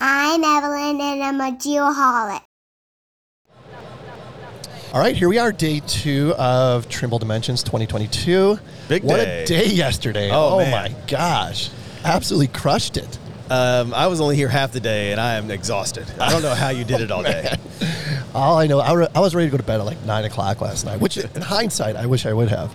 I'm Evelyn and I'm a geoholic. All right, here we are, day two of Trimble Dimensions 2022. Big what day. a day yesterday! Oh, man. my gosh, absolutely crushed it. Um, I was only here half the day, and I am exhausted. I don't know how you did it all day. All I know, I, re- I was ready to go to bed at like nine o'clock last night. Which, in hindsight, I wish I would have,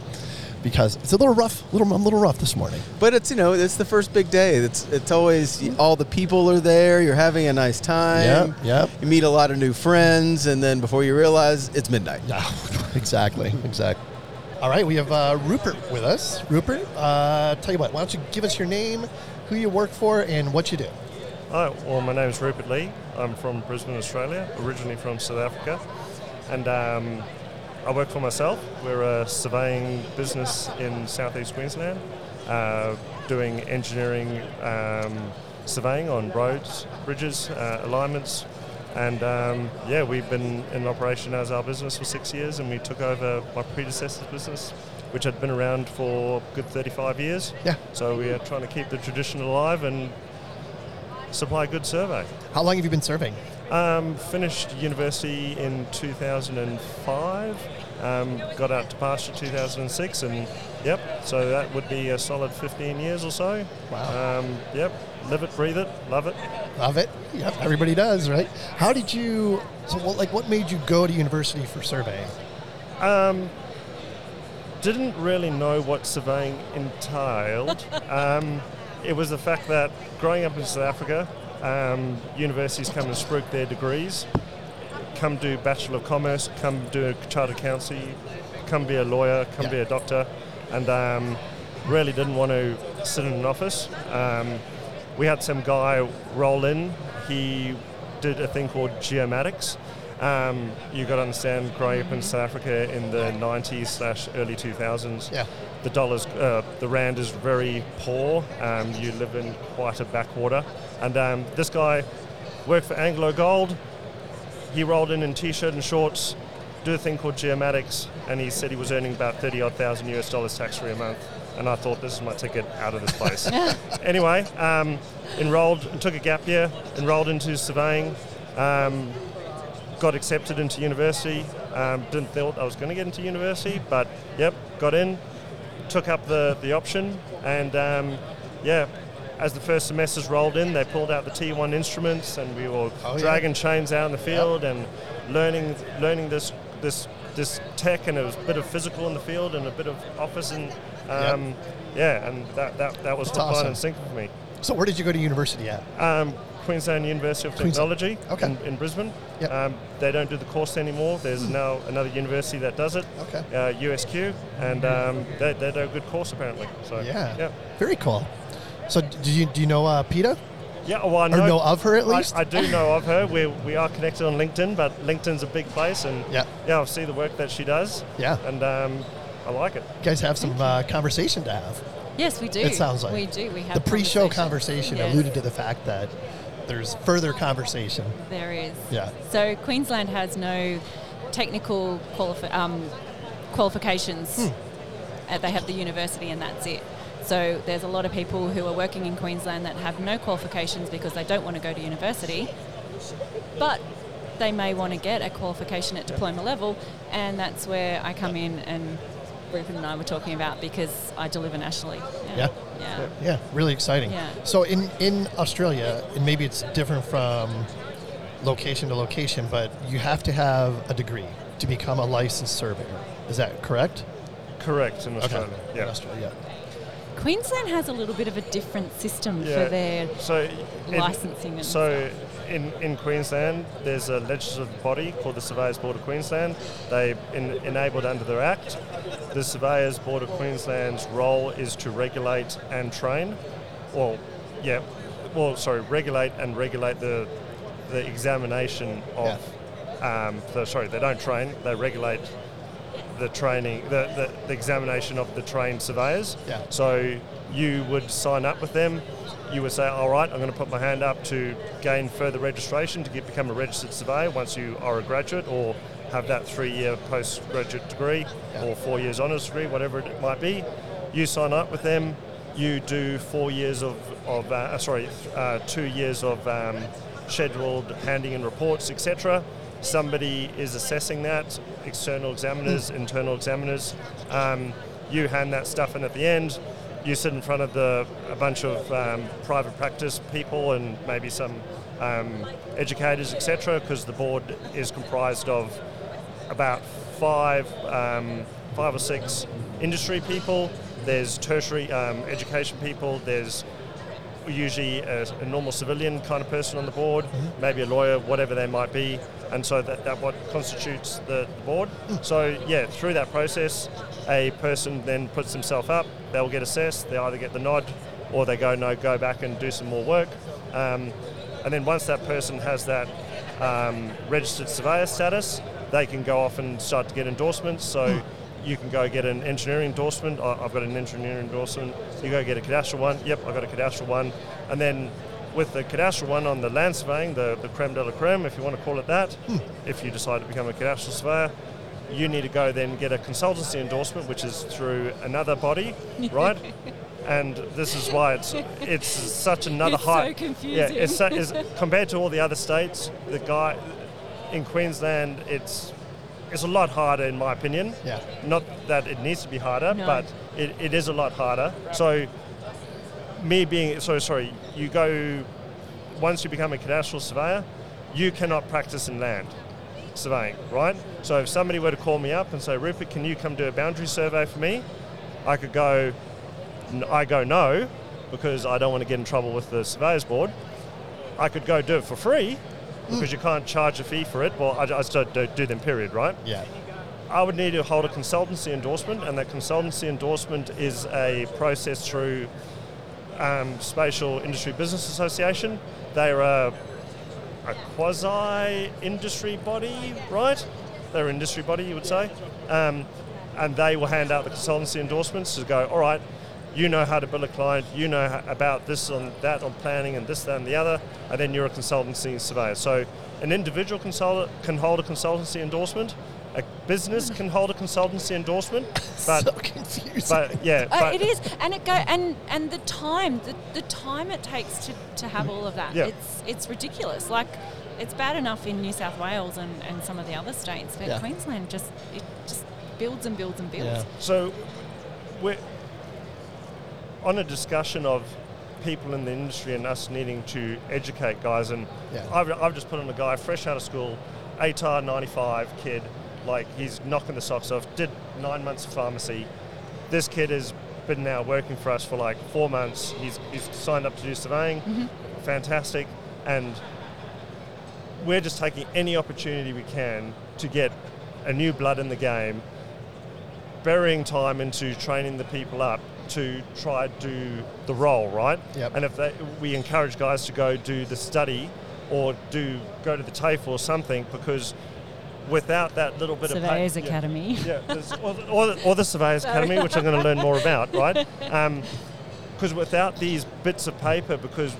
because it's a little rough. Little, I'm a little rough this morning. But it's you know it's the first big day. It's it's always all the people are there. You're having a nice time. Yep, yep. You meet a lot of new friends, and then before you realize, it's midnight. Yeah, exactly, exactly. All right, we have uh, Rupert with us. Rupert, uh, tell you what, why don't you give us your name, who you work for, and what you do? Hi, well, my name is Rupert Lee. I'm from Brisbane, Australia, originally from South Africa. And um, I work for myself. We're a surveying business in southeast Queensland, uh, doing engineering um, surveying on roads, bridges, uh, alignments. And um, yeah, we've been in operation as our business for six years, and we took over my predecessor's business, which had been around for a good 35 years. Yeah. So we are trying to keep the tradition alive and supply a good survey. How long have you been serving? Um, finished university in 2005. Um, got out to pasture 2006, and yep, so that would be a solid 15 years or so. Wow. Um, yep, live it, breathe it, love it. Love it. Yep, everybody does, right? How did you? So, what, like, what made you go to university for surveying? Um, didn't really know what surveying entailed. um, it was the fact that growing up in South Africa, um, universities come and spruik their degrees, come do Bachelor of Commerce, come do a chartered accountancy, come be a lawyer, come Yeah. be a doctor, and um, really didn't want to sit in an office. Um, we had some guy roll in. He did a thing called geomatics. Um, you got to understand, growing up in South Africa in the 90s slash early 2000s, Yeah. the dollars, uh, the rand is very poor. Um, you live in quite a backwater, and um, this guy worked for AngloGold. He rolled in in t-shirt and shorts, do a thing called geomatics, and he said he was earning about 30 odd thousand US dollars tax-free a month. And I thought this is my ticket out of this place. anyway, um, enrolled, took a gap year, enrolled into surveying. Um, got accepted into university. Um, didn't think I was going to get into university, but yep, got in. Took up the, the option, and um, yeah, as the first semesters rolled in, they pulled out the T1 instruments, and we were Oh, yeah. dragging chains out in the field and learning learning this this this tech, and it was a bit of physical in the field and a bit of office, and um, yeah, and that, that, that was That's awesome. and sinker for me. So, where did you go to university at? Um, Queensland University of Technology Okay. in, in Brisbane. Yep. Um, they don't do the course anymore. There's now another university that does it, Okay. uh, USQ, and um, they, they do a good course apparently. So Yeah. yeah, Very cool. So, do you do you know uh, Peta? yeah. Well, I Or know, know of her at I- least? I, do know of her. We we are connected on LinkedIn, but LinkedIn's a big place, and Yeah. yeah, I see the work that she does. Yeah. and um, I like it. You guys have some uh, conversation to have. Yes, we do. It sounds like we do. We have the pre-show conversation. conversation Yes, alluded to the fact that there's further conversation. There is. Yeah. So Queensland has no technical qualifi- um, qualifications. Hmm. Uh, they have the university, and that's it. So there's a lot of people who are working in Queensland that have no qualifications because they don't want to go to university, but they may want to get a qualification at diploma level, and that's where I come in and Rupert and I were talking about because I deliver nationally. Yeah. Yeah. Yeah, really exciting. Yeah. So in in Australia, and maybe it's different from location to location, but you have to have a degree to become a licensed surveyor. Is that correct? Correct in Australia. In Yeah. Australia. Queensland has a little bit of a different system Yeah. for their So in- licensing and so in, in Queensland, there's a legislative body called the Surveyors Board of Queensland. They in, enabled under their act. The Surveyors Board of Queensland's role is to regulate and train. Well, yeah, well, sorry, regulate and regulate the the examination of. Um, the, sorry, they don't train. They regulate the training, the, the, the examination of the trained surveyors. Yeah. So you would sign up with them. You would say, all right, I'm going to put my hand up to gain further registration to get, become a registered surveyor once you are a graduate or have that three-year postgraduate degree Yeah. or four years honours degree, whatever it might be. You sign up with them. You do four years of, of uh, sorry, uh, two years of um, scheduled handing in reports, etc. Somebody is assessing that, external examiners, internal examiners. Um, you hand that stuff in at the end. You sit in front of the a bunch of um, private practice people and maybe some um, educators, etc. Because the board is comprised of about five, um, five or six industry people. There's tertiary um, education people. There's usually a, a normal civilian kind of person on the board, maybe a lawyer, whatever they might be, and so that, that what constitutes the, the board. So yeah, through that process, a person then puts themselves up. They'll get assessed. They either get the nod, or they go no, go back and do some more work. Um, and then once that person has that um, registered surveyor status, they can go off and start to get endorsements. So you can go get an engineering endorsement. I- I've got an engineering endorsement. You go get a cadastral one. Yep, I've got a cadastral one. And then with the cadastral one on the land surveying, the, the creme de la creme, if you want to call it that, hmm. if you decide to become a cadastral surveyor, you need to go then get a consultancy endorsement, which is through another body, right? and this is why it's it's such another It's so confusing. Yeah, it's, so- it's compared to all the other states. The guy in Queensland, it's it's a lot harder in my opinion. Yeah. Not that it needs to be harder, No. but it, it is a lot harder. So me being so sorry, you go once you become a cadastral surveyor, you cannot practice in land surveying, right? So if somebody were to call me up and say, Rupert, can you come do a boundary survey for me? I could go, I go no, because I don't want to get in trouble with the surveyors board. I could go do it for free, because you can't charge a fee for it. Well, I, I just don't do- them, period, right? Yeah. I would need to hold a consultancy endorsement, and that consultancy endorsement is a process through um, Spatial Industry Business Association. They're a, a quasi industry body, right? They're an industry body, you would say. Um, and they will hand out the consultancy endorsements to go, all right, you know how to build a client, you know about this and that on planning and this, that, and the other, and then you're a consultancy surveyor. So an individual consultant can hold a consultancy endorsement, a business can hold a consultancy endorsement, but so confusing. but yeah, Uh, it is, and it go and and the time, the, the time it takes to, to have all of that, Yeah. it's it's ridiculous. Like, it's bad enough in New South Wales and, and some of the other states, but Yeah. Queensland just it just builds and builds and builds. Yeah. So, we're on a discussion of people in the industry and us needing to educate guys. And Yeah. I've, I've just put on a guy fresh out of school, ATAR 95 kid, like he's knocking the socks off, did nine months of pharmacy. This kid has been now working for us for like four months. He's, he's signed up to do surveying, mm-hmm. fantastic. And we're just taking any opportunity we can to get a new blood in the game burying time into training the people up to try to do the role, right? Yep. And if they, we encourage guys to go do the study or do go to the TAFE or something, because without that little bit Surveyors of pa- yeah, Academy. yeah, there's- or, the- or, or the Surveyors Academy, which I'm going to learn more about, right? Um, because without these bits of paper, because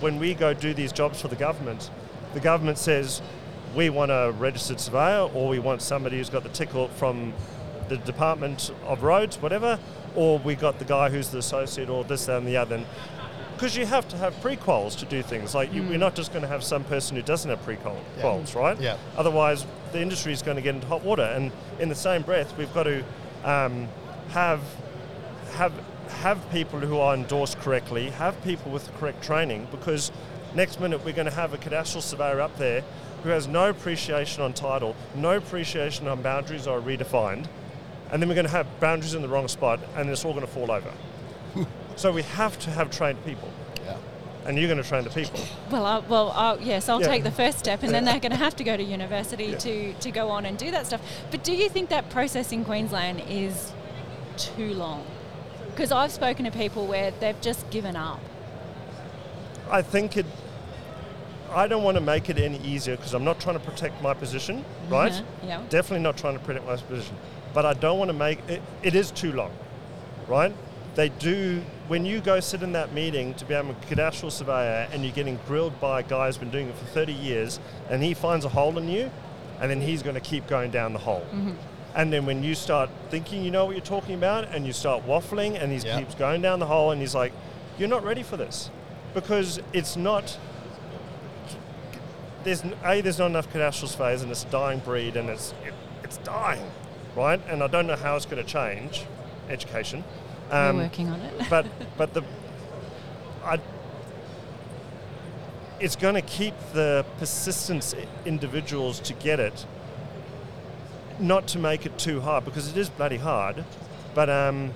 when we go do these jobs for the government, the government says we want a registered surveyor or we want somebody who's got the tickle from the Department of Roads, whatever, or we got the guy who's the associate or this, that, and the other. Because you have to have prequals to do things. Like you, we're not just going to have some person who doesn't have prequals, right? Yeah. Otherwise, the industry is going to get into hot water. And in the same breath, we've got to um, have have have people who are endorsed correctly, have people with the correct training, because next minute we're going to have a cadastral surveyor up there who has no appreciation on title, no appreciation on boundaries are redefined, and then we're going to have boundaries in the wrong spot, and it's all going to fall over. so we have to have trained people, yeah. and you're going to train the people. Well, I, well, i yes, I'll Yeah. take the first step, and then they're going to have to go to university to, to go on and do that stuff. But do you think that process in Queensland is too long? Because I've spoken to people where they've just given up. I think it. I don't want to make it any easier because I'm not trying to protect my position, right? Mhm, yeah. Definitely not trying to protect my position. But I don't want to make it. It is too long, right? They do. When you go sit in that meeting to become a cadastral surveyor and you're getting grilled by a guy who's been doing it for 30 years, and he finds a hole in you, and then he's going to keep going down the hole. Mm-hmm. And then when you start thinking you know what you're talking about, and you start waffling, and he Yeah. keeps going down the hole, and he's like, "You're not ready for this," because it's not there's n- a there's not enough cadastrals phase and it's a dying breed and it's it, it's dying, right? And I don't know how it's going to change education. We're Um, working on it. but but the I, it's going to keep the persistence individuals to get it not to make it too hard because it is bloody hard but um,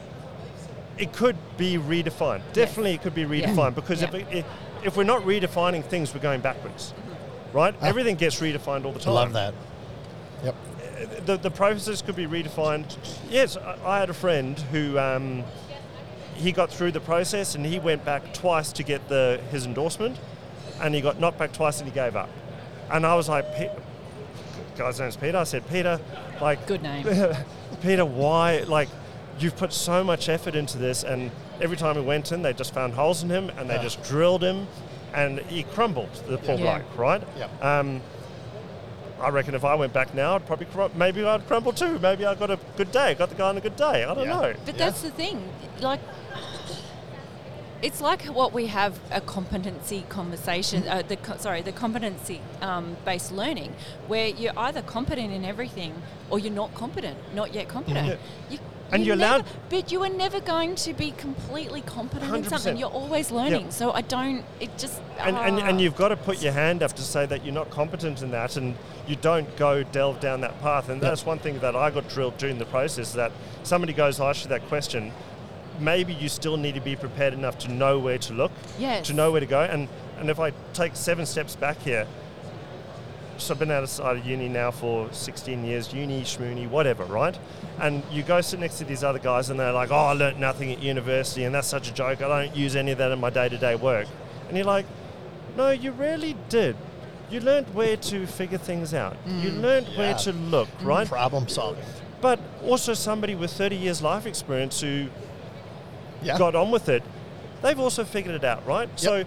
it could be redefined definitely it could be Yeah. redefined because if, Yeah. it, if we're not redefining things we're going backwards right everything gets redefined all the time. I love that. Yep. The, the process could be redefined. Yes, I, I had a friend who um, he got through the process and he went back twice to get the his endorsement, and he got knocked back twice and he gave up. And I was like, "Pe- guy's name's Peter. I said, Peter, like, Good name. Peter, why? Like, you've put so much effort into this, and every time he went in, they just found holes in him and they Yeah. just drilled him, and he crumbled. The poor Yeah. bloke, right? Yep. Um, I reckon if I went back now, I'd probably crum- maybe I'd crumble too. Maybe I got a good day, got the guy on a good day. I don't Yeah. know. But Yeah. that's the thing. Like, it's like what we have a competency conversation. Uh, the co- sorry, the competency um, based learning, where you're either competent in everything or you're not competent, not yet competent. Yeah. You, And you you're allowed- but you are never going to be completely competent in 100%. something. You're always learning. Yep. So I don't. It just. And, and, ah. and you've got to put your hand up to say that you're not competent in that and you don't go delve down that path. And that's one thing that I got drilled during the process that somebody goes, I ask you that question. Maybe you still need to be prepared enough to know where to look, Yes. to know where to go. And, and if I take seven steps back here, so I've been outside of uni now for 16 years, uni, schmoony, whatever, right? And you go sit next to these other guys and they're like, oh, I learnt nothing at university and that's such a joke. I don't use any of that in my day to day work. And you're like, no, you really did. You learned where to figure things out. You mm, learned where to look, mm, right? Problem solving. But also somebody with 30 years life experience who Yeah. got on with it, they've also figured it out, right? So,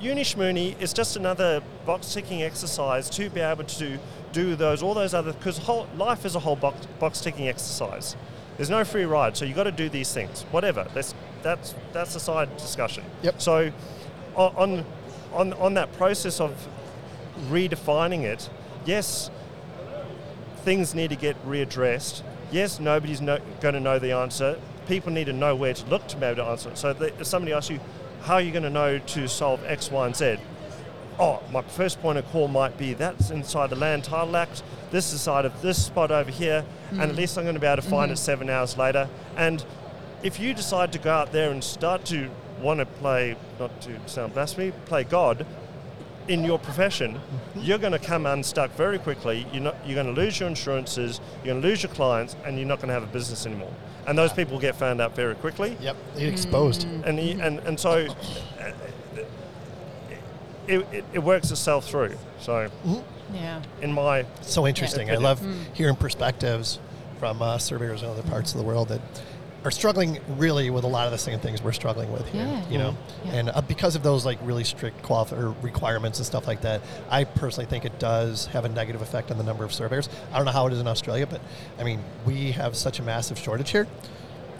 Uni Schmoony is just another box ticking exercise to be able to do those, all those other, because life is a whole box, box ticking exercise. There's no free ride, so you've got to do these things. Whatever. That's that's that's a side discussion. Yep. So, on on on that process of redefining it, yes, things need to get readdressed. Yes, nobody's no, going to know the answer. People need to know where to look to be able to answer it. So if somebody asks you, how are you going to know to solve X, Y, and Z? Oh, my first point of call might be that's inside the land title act. This is side of this spot over here, and at mm. least I'm going to be able to find it mm-hmm. seven hours later. And if you decide to go out there and start to want to play, not to sound blasphemy, play God, in your profession, mm-hmm. you're going to come unstuck very quickly. You're, not, you're going to lose your insurances, you're going to lose your clients, and you're not going to have a business anymore. And those people get found out very quickly. Yep. They get exposed. And, he, and, and so uh, it, it, it works itself through. So, Yeah. in my So interesting. I opinion. love hearing perspectives from uh, surveyors in other parts of the world that are struggling really with a lot of the same things we're struggling with here. Yeah. You know, Yeah. and uh, because of those like really strict qualif- or requirements and stuff like that, I personally think it does have a negative effect on the number of surveyors. I don't know how it is in Australia, but I mean, we have such a massive shortage here.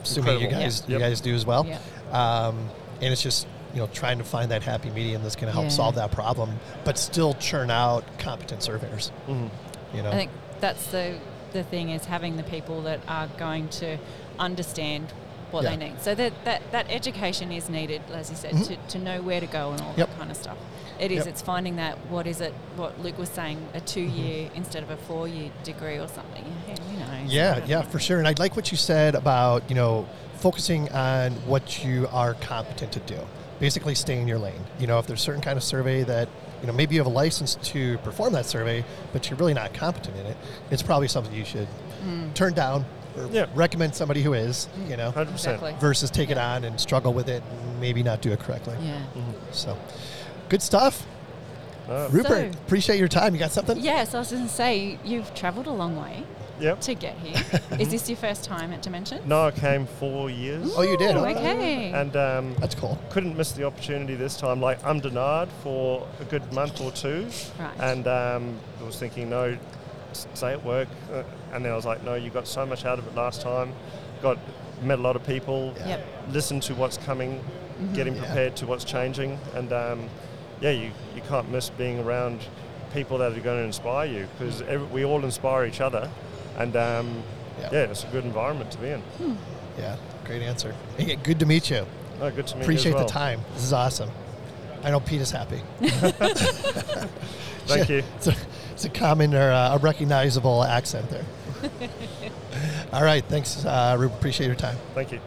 Assuming you guys, Yeah. you Yep. guys do as well. Yeah. Um, and it's just you know trying to find that happy medium that's going to help Yeah. solve that problem, but still churn out competent surveyors. You know. I think that's the the thing is having the people that are going to understand what Yeah. they need. So that, that that education is needed, as you said, to, mm-hmm. to know where to go and all Yep. that kind of stuff. It is. Yep. It's finding that what is it? What Luke was saying, a two-year mm-hmm. instead of a four-year degree or something. Yeah, you know. Yeah, yeah, for sure. And I like what you said about, you know, focusing on what you are competent to do. Basically stay in your lane. You know, if there's a certain kind of survey that, you know, maybe you have a license to perform that survey, but you're really not competent in it, it's probably something you should mm. turn down Yeah. recommend somebody who is, you know, 100%. Exactly. versus take it on and struggle with it and maybe not do it correctly. Yeah. So, good stuff. Uh, Rupert, So- appreciate your time. You got something? Yes, I was going to say you've travelled a long way yep. to get here. is this your first time at Dimension? No, I came four years Oh, you did? Okay. okay. and um, That's cool. couldn't miss the opportunity this time. Like, I'm denied for a good month or two. Right. And um, I was thinking, no, s- stay at work. Uh, and then I was like, no, you got so much out of it last time. Got met a lot of people. Yeah. Yep. Listened to what's coming, getting Yeah. prepared to what's changing. And um, yeah, you, you can't miss being around people that are going to inspire you because we all inspire each other, and um, Yeah. yeah. it's a good environment to be in. Yeah, great answer. Hey, good to meet you. Oh, good to meet Appreciate you as well. the time. This is awesome. I know Pete is happy. Thank you. It's a, common or uh, a recognizable accent there. All right, thanks. Uh, we appreciate your time. Thank you.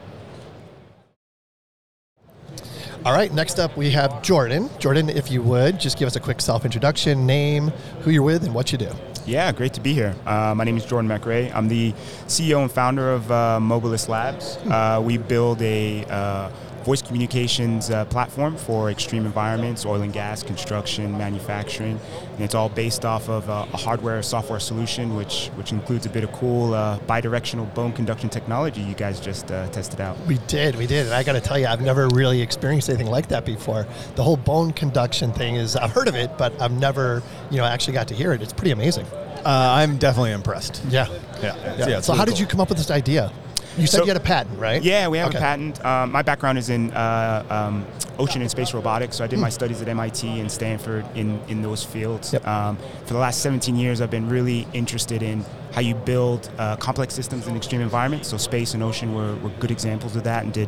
All right, next up we have Jordan. Jordan, if you would, just give us a quick self introduction, name, who you're with, and what you do. Yeah, great to be here. Uh, my name is Jordan McRae. I'm the CEO and founder of uh, Mobilus Labs. Uh, we build a uh, voice communications uh, platform for extreme environments, oil and gas, construction, manufacturing, and it's all based off of uh, a hardware software solution, which which includes a bit of cool uh, bidirectional bone conduction technology you guys just uh, tested out. We did, we did. And I got to tell you, I've never really experienced anything like that before. The whole bone conduction thing is, I've heard of it, but I've never, you know, actually got to hear it. It's pretty amazing. Uh, I'm definitely impressed. Yeah. Yeah. Yeah. yeah it's so, how really did you come up with this idea? You said So- you had a patent, right? Yeah, we have Okay. a patent. Um, my background is in uh, um, ocean and space robotics, so I did Hmm. my studies at MIT and Stanford in, in those fields. Yep. Um, for the last 17 years, I've been really interested in how you build uh, complex systems in extreme environments. So space and ocean were, were good examples of that, and did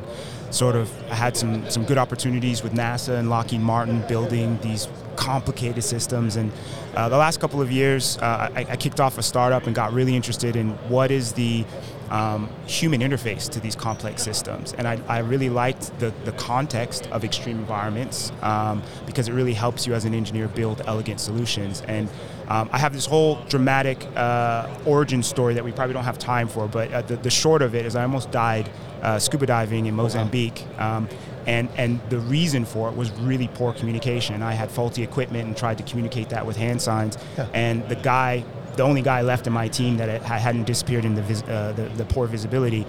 sort of I had some some good opportunities with NASA and Lockheed Martin building these complicated systems. And uh, the last couple of years, uh, I, I kicked off a startup and got really interested in what is the um, human interface to these complex systems. And I, I really liked the, the context of extreme environments um, because it really helps you as an engineer build elegant solutions. And um, I have this whole dramatic uh, origin story that we probably don't have time for, but uh, the, the short of it is I almost died uh, scuba diving in Mozambique. Um, and, and the reason for it was really poor communication. I had faulty equipment and tried to communicate that with hand signs. Yeah. And the guy the only guy left in my team that had- hadn't disappeared in the, vis- uh, the, the poor visibility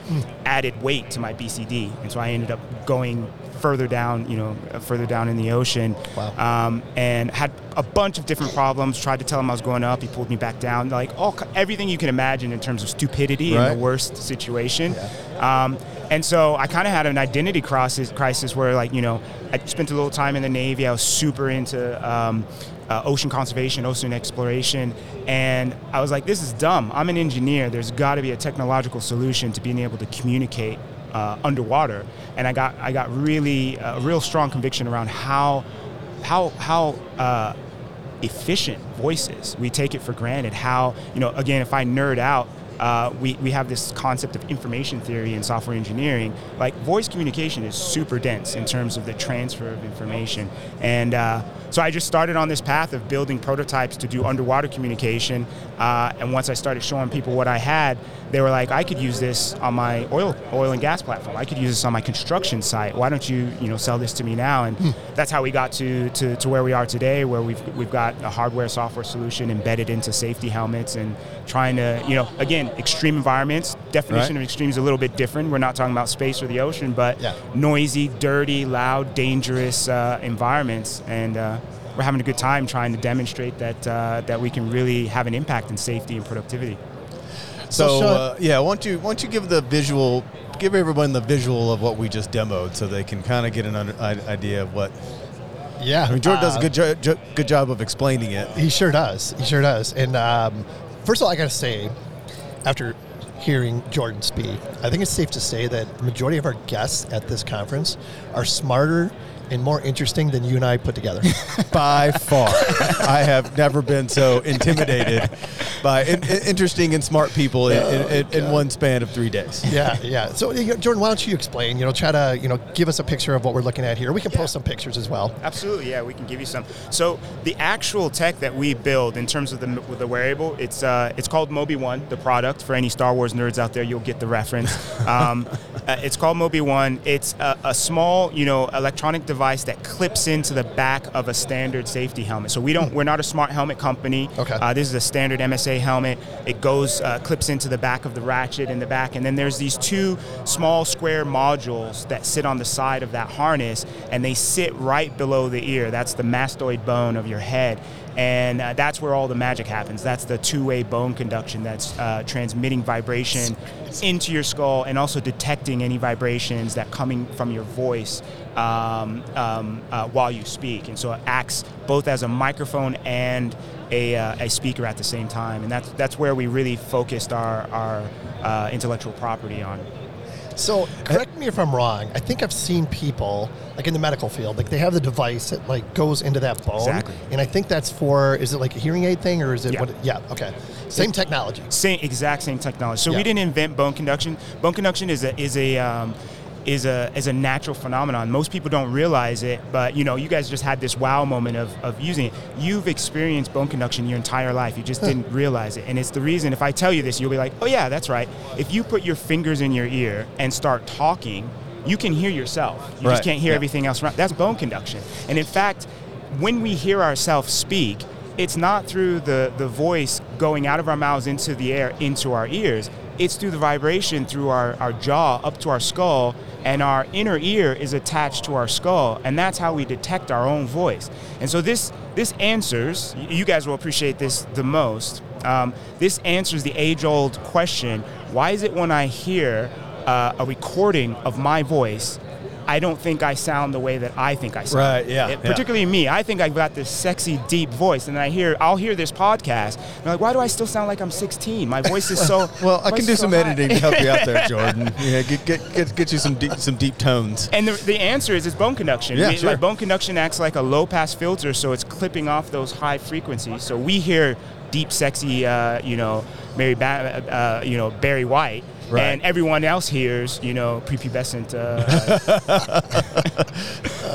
added weight to my BCD, and so I ended up going further down, you know, uh, further down in the ocean, Wow. um, and had a bunch of different problems. Tried to tell him I was going up, he pulled me back down, like all everything you can imagine in terms of stupidity in the worst situation. Um, and so I kind of had an identity crisis, crisis where, like, you know, I spent a little time in the Navy. I was super into um, uh, ocean conservation, ocean exploration, and I was like, this is dumb. I'm an engineer. There's got to be a technological solution to being able to communicate uh, underwater. And I got I got really a real strong conviction around how how how. Uh, efficient voices. We take it for granted. How, you know, again, if I nerd out, uh, we, we have this concept of information theory and software engineering. Like, voice communication is super dense in terms of the transfer of information. And uh, so I just started on this path of building prototypes to do underwater communication. Uh, and once I started showing people what I had, they were like, I could use this on my oil oil and gas platform. I could use this on my construction site. Why don't you, you know, sell this to me now? And that's how we got to, to, to where we are today, where we've we've got a hardware software solution embedded into safety helmets and trying to, you know, again, extreme environments. Definition Right. of extreme is a little bit different. We're not talking about space or the ocean, but Yeah. noisy, dirty, loud, dangerous uh, environments, and uh, we're having a good time trying to demonstrate that uh, that we can really have an impact in safety and productivity. So, So, Sean- uh, yeah, why don't you why don't you give the visual, give everyone the visual of what we just demoed, so they can kind of get an under, idea of what. Yeah. I mean, Jordan does a uh, good jo- jo- good job of explaining it. He sure does. He sure does. And um, first of all, I got to say, after hearing Jordan speak, I think it's safe to say that the majority of our guests at this conference are smarter and more interesting than you and I put together. By far, I have never been so intimidated by in, in- interesting and smart people in, in, in, in one span of three days. yeah, yeah. So, you know, Jordan, why don't you explain? You know, try to you know give us a picture of what we're looking at here. We can post some pictures as well. Absolutely, yeah, we can give you some. So the actual tech that we build in terms of the the wearable, it's uh, it's called Mobi One, the product. For any Star Wars nerds out there, you'll get the reference. Um, uh, it's called Mobi One. It's a, a small, you know, electronic device that clips into the back of a standard safety helmet. So we don't, we're not a smart helmet company. Okay. Uh, this is a standard MSA helmet. It goes, uh, clips into the back of the ratchet in the back, and then there's these two small square modules that sit on the side of that harness, and they sit right below the ear. That's the mastoid bone of your head. And uh, that's where all the magic happens. That's the two-way bone conduction that's uh, transmitting vibration into your skull and also detecting any vibrations that coming from your voice um, um, uh, while you speak, and so it acts both as a microphone and a, uh, a speaker at the same time, and that's that's where we really focused our our uh, intellectual property on. So correct me if I'm wrong. I think I've seen people like in the medical field, like they have the device that like goes into that bone, Exactly. and I think that's for is it like a hearing aid thing or is it Yeah. what? Yeah, okay, same technology. Same exact same technology. So Yeah. we didn't invent bone conduction. Bone conduction is a is a um, is a is a natural phenomenon. Most people don't realize it, but you know, you guys just had this wow moment of, of using it. You've experienced bone conduction your entire life. You just didn't realize it, and it's the reason. If I tell you this, you'll be like, "Oh yeah, that's right." If you put your fingers in your ear and start talking, you can hear yourself. You Right. just can't hear Yeah. everything else around. That's bone conduction. And in fact, when we hear ourselves speak, it's not through the, the voice going out of our mouths into the air into our ears. It's through the vibration through our, our jaw up to our skull, and our inner ear is attached to our skull, and that's how we detect our own voice. And so this this answers. You guys will appreciate this the most. Um, this answers the age-old question: Why is it when I hear uh, a recording of my voice, I don't think I sound the way that I think I sound. Right, yeah, It- yeah. particularly me, I think I've got this sexy, deep voice, and I hear, I'll hear this podcast, and I'm like, why do I still sound like I'm 16? My voice is so. Well, I can do so some high." editing to help you out there, Jordan. Yeah, get get get, get you some deep, some deep tones. And the, the answer is it's bone conduction. Yeah, We- sure. Like bone conduction acts like a low pass filter, so it's clipping off those high frequencies. So we hear deep, sexy, uh, you know, Mary, ba- uh, you know, Barry White, Right. and everyone else hears, you know, prepubescent. Uh,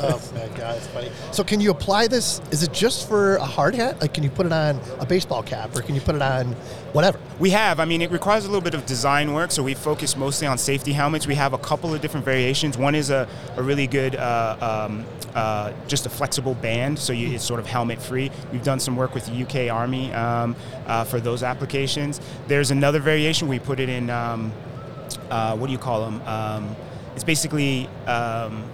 Oh my god, it's funny. So can you apply this? Is it just for a hard hat? Like, can you put it on a baseball cap, or can you put it on whatever? We have. I mean, it requires a little bit of design work, so we focus mostly on safety helmets. We have a couple of different variations. One is a, a really good, uh, um, uh, just a flexible band, so you, it's sort of helmet free. We've done some work with the UK Army um, uh, for those applications. There's another variation. We put it in, um, uh, what do you call them? Um, it's basically. Um,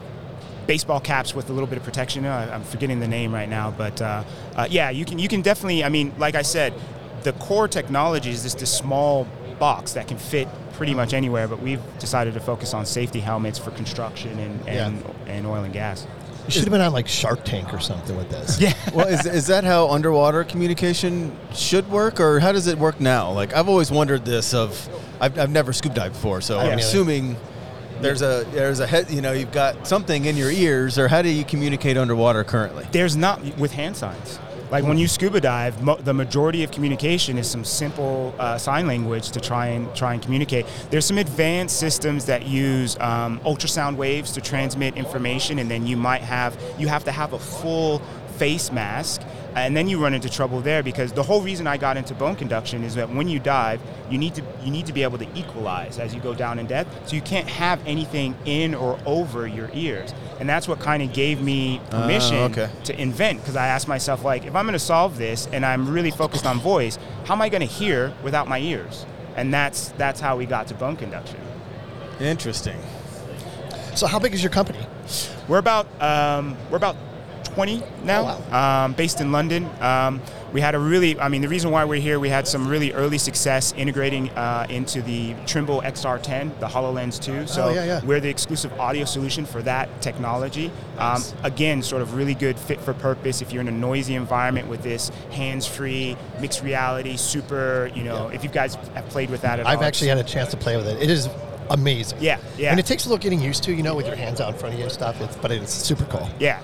baseball caps with a little bit of protection. Uh, I'm forgetting the name right now, but uh, uh, yeah, you can you can definitely. I mean, like I said, the core technology is just this small box that can fit pretty much anywhere. But we've decided to focus on safety helmets for construction and and, and oil and gas. You should have been on like Shark Tank or something with this. Yeah. well, is, is that how underwater communication should work, or how does it work now? Like, I've always wondered this. Of, I've, I've never scuba dived before, so I'm assuming there's a there's a head. You know, you've got something in your ears, or how do you communicate underwater currently? There's not with hand signs. Like when you scuba dive, mo- the majority of communication is some simple uh, sign language to try and try and communicate. There's some advanced systems that use um, ultrasound waves to transmit information, and then you might have you have to have a full face mask, and then you run into trouble there because the whole reason I got into bone conduction is that when you dive, you need to you need to be able to equalize as you go down in depth. So you can't have anything in or over your ears, and that's what kind of gave me permission okay. to invent because I asked myself like if I'm going to solve this and I'm really focused on voice, how am I going to hear without my ears? And that's that's how we got to bone conduction. Interesting. So how big is your company? We're about um, we're about 20 now, Oh, um, based in London. Um, we had a really, I mean, the reason why we're here, we had some really early success integrating uh, into the Trimble XR10, the HoloLens 2. So Oh, yeah, yeah. we're the exclusive audio solution for that technology. Um, again, sort of really good fit for purpose if you're in a noisy environment with this hands-free, mixed reality, super, you know, if you guys have played with that at all. I've actually had a chance to play with it. It is amazing. Yeah, yeah. And it takes a little getting used to, you know, with your hands out in front of you and stuff. It's, but it's super cool. Yeah,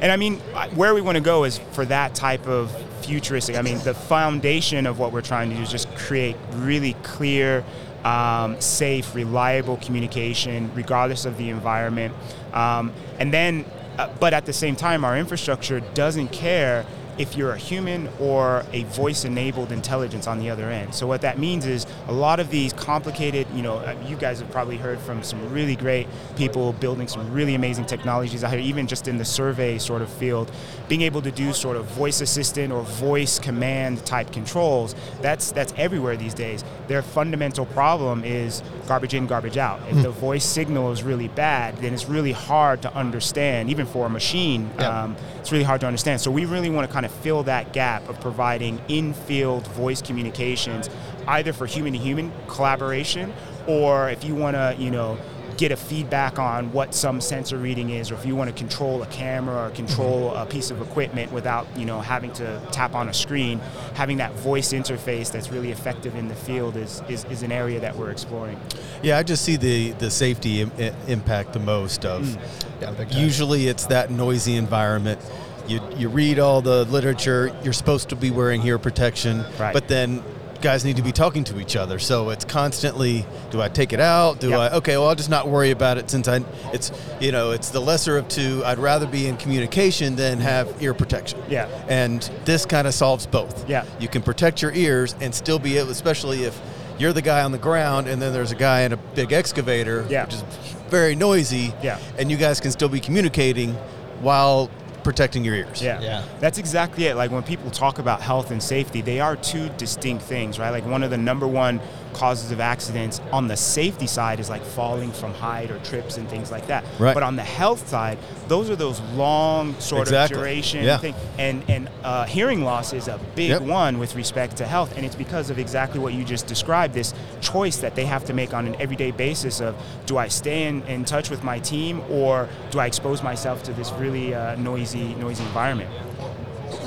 and I mean, where we want to go is for that type of futuristic. I mean, the foundation of what we're trying to do is just create really clear, um, safe, reliable communication, regardless of the environment. Um, and then, uh, but at the same time, our infrastructure doesn't care if you're a human or a voice-enabled intelligence on the other end. So what that means is a lot of these complicated, you know, uh, you guys have probably heard from some really great people building some really amazing technologies out here, even just in the survey sort of field, being able to do sort of voice assistant or voice command type controls. That's that's everywhere these days. Their fundamental problem is garbage in, garbage out. If the voice signal is really bad, then it's really hard to understand, even for a machine. Yeah. Um, it's really hard to understand. So we really want to kind of fill that gap of providing in-field voice communications, either for human-to-human collaboration, or if you want to, you know, get a feedback on what some sensor reading is, or if you want to control a camera or control mm-hmm. a piece of equipment without you know having to tap on a screen, having that voice interface that's really effective in the field is is, is an area that we're exploring. Yeah, I just see the the safety Im- impact the most of. Mm. Yeah. Usually, it's that noisy environment. You you read all the literature. You're supposed to be wearing ear protection, Right. but then guys need to be talking to each other. So it's constantly, do I take it out? Do Yeah. I? Okay, well I'll just not worry about it since I. It's you know it's the lesser of two. I'd rather be in communication than have ear protection. Yeah. And this kind of solves both. Yeah. You can protect your ears and still be able, especially if you're the guy on the ground and then there's a guy in a big excavator, Yeah. which is very noisy. Yeah. And you guys can still be communicating while protecting your ears. Yeah. Yeah. That's exactly it. Like when people talk about health and safety, they are two distinct things, right? Like one of the number one causes of accidents on the safety side is like falling from height or trips and things like that. Right. But on the health side, those are those long sort Exactly. of duration Yeah. thing. And and uh, hearing loss is a big Yep. one with respect to health, and it's because of exactly what you just described. This choice that they have to make on an everyday basis of do I stay in, in touch with my team or do I expose myself to this really uh, noisy noisy environment.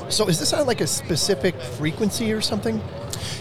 So is this on like a specific frequency or something?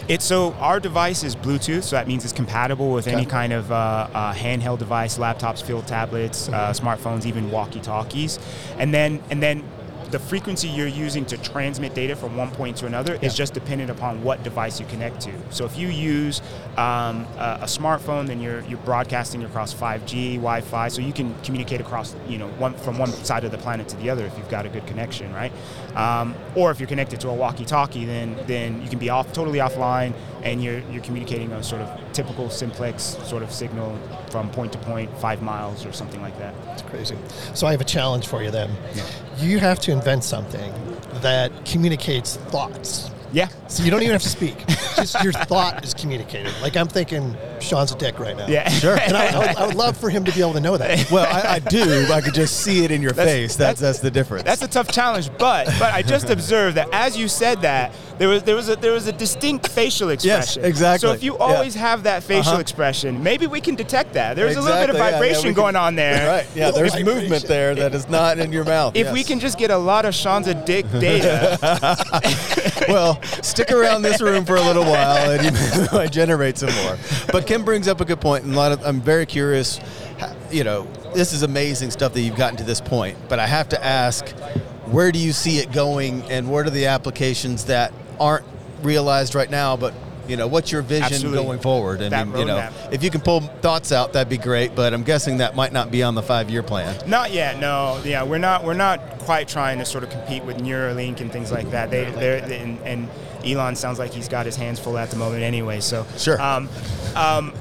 It's so our device is Bluetooth, so that means it's compatible with any kind of uh, uh, handheld device, laptops, field tablets, uh, smartphones, even walkie-talkies, and then and then the frequency you're using to transmit data from one point to another is just dependent upon what device you connect to. So if you use um, a, a smartphone, then you're you're broadcasting across 5G, Wi-Fi, so you can communicate across you know one from one side of the planet to the other if you've got a good connection, right? Um, or if you're connected to a walkie-talkie, then then you can be off totally offline and you're you're communicating a sort of typical simplex sort of signal from point to point, five miles or something like that. It's crazy. So I have a challenge for you then. You have to invent something that communicates thoughts. Yeah. So you don't even have to speak. Just your thought is communicated. Like I'm thinking Sean's a dick right now. Yeah. Sure. And I, I, would, I would love for him to be able to know that. well, I, I do. I could just see it in your That's- face. That's, that's the difference. That's a tough challenge, but but I just observed that as you said that there was there was a there was a distinct facial expression. exactly. So if you Yeah. always have that facial Uh-huh. expression, maybe we can detect that. There's a little bit of Exactly, yeah, yeah, vibration we can- going on there. Right. Yeah. There's Vibration. movement there that is not in your mouth. If we yes. can just get a lot of Sean's a dick data, well, stick around this room for a little while, and you might generate some more. But Kim brings up a good point, and a lot of I'm very curious. You know, this is amazing stuff that you've gotten to this point, but I have to ask, where do you see it going, and what are the applications that aren't realized right now, but you know, what's your vision Absolutely. going forward? And That you know, roadmap. if you can pull thoughts out, that'd be great. But I'm guessing that might not be on the five-year plan. not yet. No, yeah, we're not we're not quite trying to sort of compete with Neuralink and things like that. They they're and, and Elon sounds like he's got his hands full at the moment anyway. So Sure. Um, um,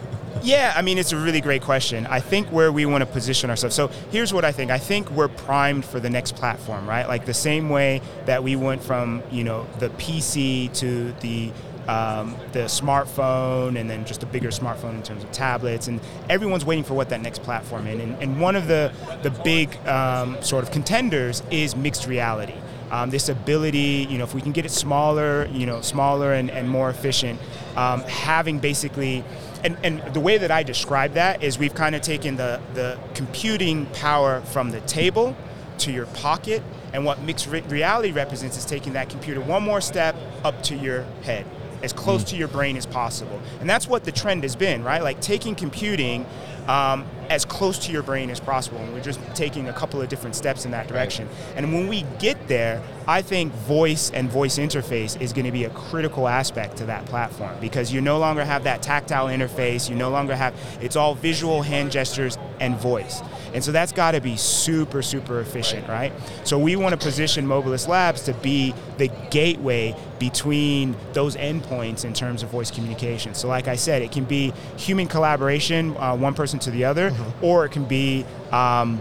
yeah, I mean, it's a really great question. I think where we want to position ourselves. So here's what I think. I think we're primed for the next platform, right? Like the same way that we went from, you know, the PC to the um, the smartphone and then just a bigger smartphone in terms of tablets and everyone's waiting for what that next platform is and, and one of the the big um, sort of contenders is mixed reality um, this ability, you know, if we can get it smaller, you know, smaller and, and more efficient, um, having basically, and, and the way that I describe that is we've kind of taken the, the computing power from the table to your pocket, and what mixed re- reality represents is taking that computer one more step up to your head, as close to your brain as possible. And that's what the trend has been, right? Like taking computing um, as close to your brain as possible. And we're just taking a couple of different steps in that direction. And when we get there, I think voice and voice interface is going to be a critical aspect to that platform because you no longer have that tactile interface. You no longer have, it's all visual hand gestures and voice. And so that's got to be super, super efficient, right? So we want to position Mobilus Labs to be the gateway between those endpoints in terms of voice communication. So, like I said, it can be human collaboration, uh, one person to the other, or it can be um,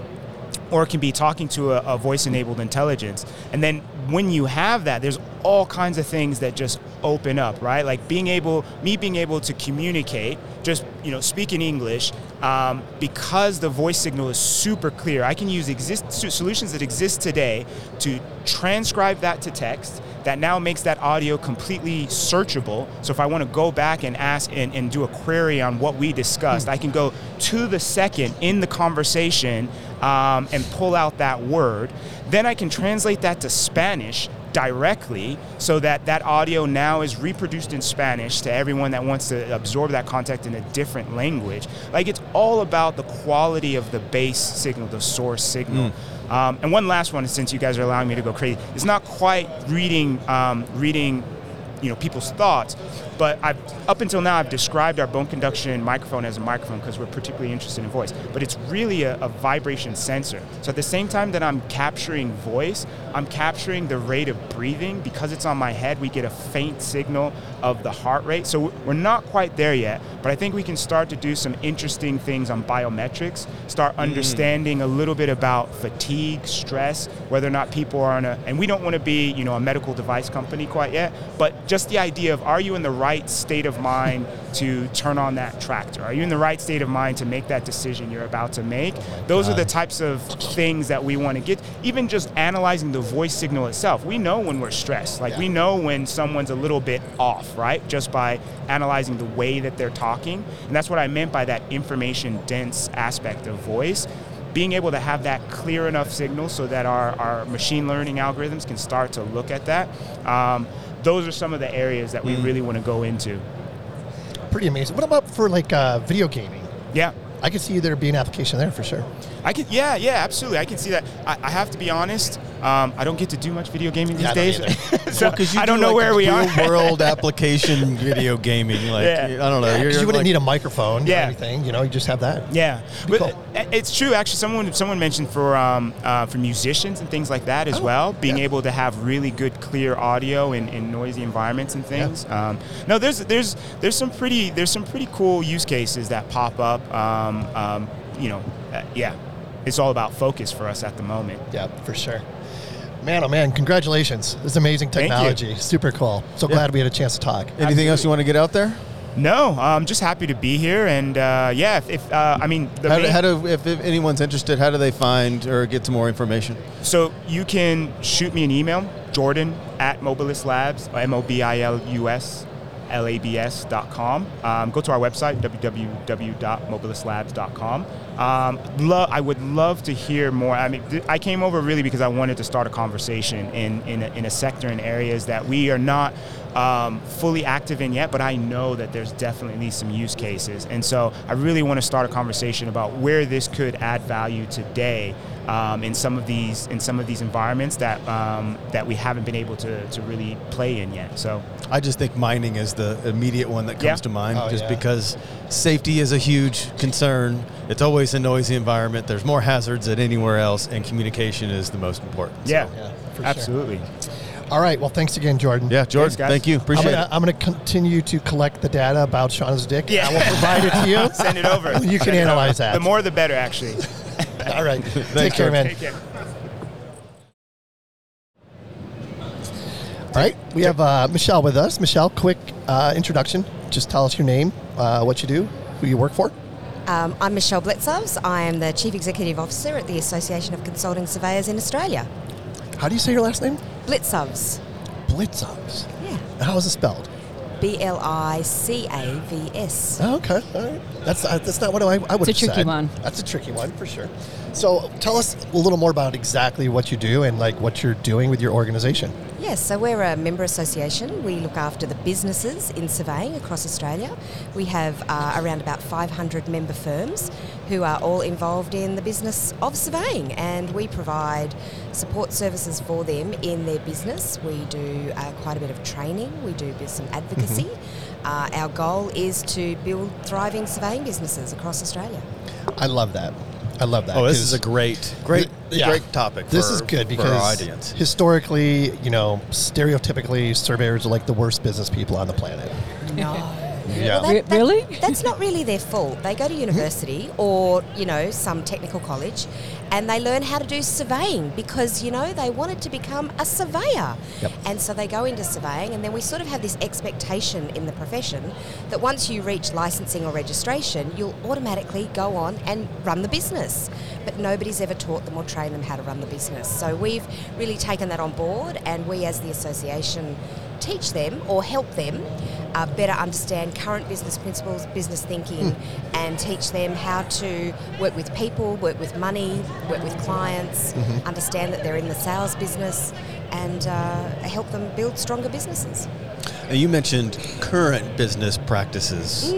or it can be talking to a, a voice-enabled intelligence. And then when you have that, there's all kinds of things that just open up, right? Like being able, me being able to communicate, just you know, speak in English, um, because the voice signal is super clear. I can use exist solutions that exist today to transcribe that to text. That now makes that audio completely searchable. So if I want to go back and ask and, and do a query on what we discussed, I can go to the second in the conversation um, and pull out that word. Then I can translate that to Spanish directly so that that audio now is reproduced in Spanish to everyone that wants to absorb that content in a different language. Like it's all about the quality of the base signal, the source signal. Um, and one last one, since you guys are allowing me to go crazy, it's not quite reading um, reading you know people's thoughts. But I've, up until now, I've described our bone conduction microphone as a microphone because we're particularly interested in voice. But it's really a, a vibration sensor. So at the same time that I'm capturing voice, I'm capturing the rate of breathing because it's on my head. We get a faint signal of the heart rate. So we're not quite there yet. But I think we can start to do some interesting things on biometrics. Start mm. understanding a little bit about fatigue, stress, whether or not people are on a. And we don't want to be, you know, a medical device company quite yet. But just the idea of are you in the right state of mind to turn on that tractor? Are you in the right state of mind to make that decision you're about to make? Those are the types of things that we want to get. Even just analyzing the voice signal itself. We know when we're stressed. Like we know when someone's a little bit off, right? Just by analyzing the way that they're talking. And that's what I meant by that information dense aspect of voice being able to have that clear enough signal so that our, our machine learning algorithms can start to look at that. Um, those are some of the areas that we really want to go into. Pretty amazing. What about for like uh, video gaming? Yeah. I could see there being an application there for sure. I could, yeah, yeah, absolutely. I can see that. I, I have to be honest. Um, I don't get to do much video gaming these Yeah, days, so Because you I don't do, know like, where we are. world application video gaming. Like Yeah. I don't know. You're, Because you you're wouldn't like, need a microphone Yeah. or anything. You know, you just have that. Yeah, but cool. it's true. Actually, someone someone mentioned for um, uh, for musicians and things like that as Oh, well, being yeah. able to have really good, clear audio in, in noisy environments and things. Um, no, there's there's there's some pretty there's some pretty cool use cases that pop up. Um, um, you know, uh, yeah, it's all about focus for us at the moment. Yeah, for sure. Man, oh man, congratulations. This is amazing technology. Super cool. So glad we had a chance to talk. anything else you want to get out there? No, I'm just happy to be here, and uh, yeah, if, if uh, I mean the How do, main- how do if, if anyone's interested, how do they find or get some more information? So you can shoot me an email, Jordan at Mobilus Labs, M O B I L U S L A B S dot com. Um, go to our website, www.mobiluslabs.com. Um, lo- I would love to hear more. I mean, th- I came over really because I wanted to start a conversation in, in, a, in a sector in areas that we are not um, fully active in yet, but I know that there's definitely some use cases. And so I really want to start a conversation about where this could add value today um, in some of these in some of these environments that um, that we haven't been able to, to really play in yet. So I just think mining is the immediate one that comes Yeah. to mind, Oh, just yeah. because safety is a huge concern. It's always a noisy environment. There's more hazards than anywhere else, and communication is the most important. So- yeah, yeah, for sure. Absolutely. All right. Well, thanks again, Jordan. yeah, George. Thanks. Thank you. I'm Appreciate gonna, it. I'm gonna continue to collect the data about Shauna's dick. Yeah. I will provide it to you. Send it over. You can Send analyze that. The more, the better. Actually. All right. Take care, George. man. Take care. All right. We have uh, Michelle with us. Michelle, quick uh, introduction. Just tell us your name, uh, what you do, who you work for. Um, I'm Michelle Blicavs. I am the Chief Executive Officer at the Association of Consulting Surveyors in Australia. How do you say your last name? Blicavs. Blicavs. Yeah. How is it spelled? B L I C A V S. Oh, okay. All right. That's uh, that's not what I, I would say. It's a tricky said. one. That's a tricky one for sure. So tell us a little more about exactly what you do and like what you're doing with your organization. Yes, so we're a member association. We look after the businesses in surveying across Australia. We have uh, around about 500 member firms who are all involved in the business of surveying, and we provide support services for them in their business. We do uh, quite a bit of training, we do some advocacy. Uh, our goal is to build thriving surveying businesses across Australia. I love that. I love that. Oh, this is a great, great, th- yeah. great topic. This for- is good for because our audience. historically, you know, stereotypically, surveyors are like the worst business people on the planet. No. Yeah. Well, Re- really? That's not really their fault. They go to university or, you know, some technical college and they learn how to do surveying because you know they wanted to become a surveyor, Yep. and so they go into surveying, and then we sort of have this expectation in the profession that once you reach licensing or registration, you'll automatically go on and run the business. But nobody's ever taught them or trained them how to run the business. So we've really taken that on board, and we as the association teach them or help them uh, better understand current business principles, business thinking, and teach them how to work with people, work with money, work with clients, understand that they're in the sales business, and uh, help them build stronger businesses. Now, you mentioned current business practices.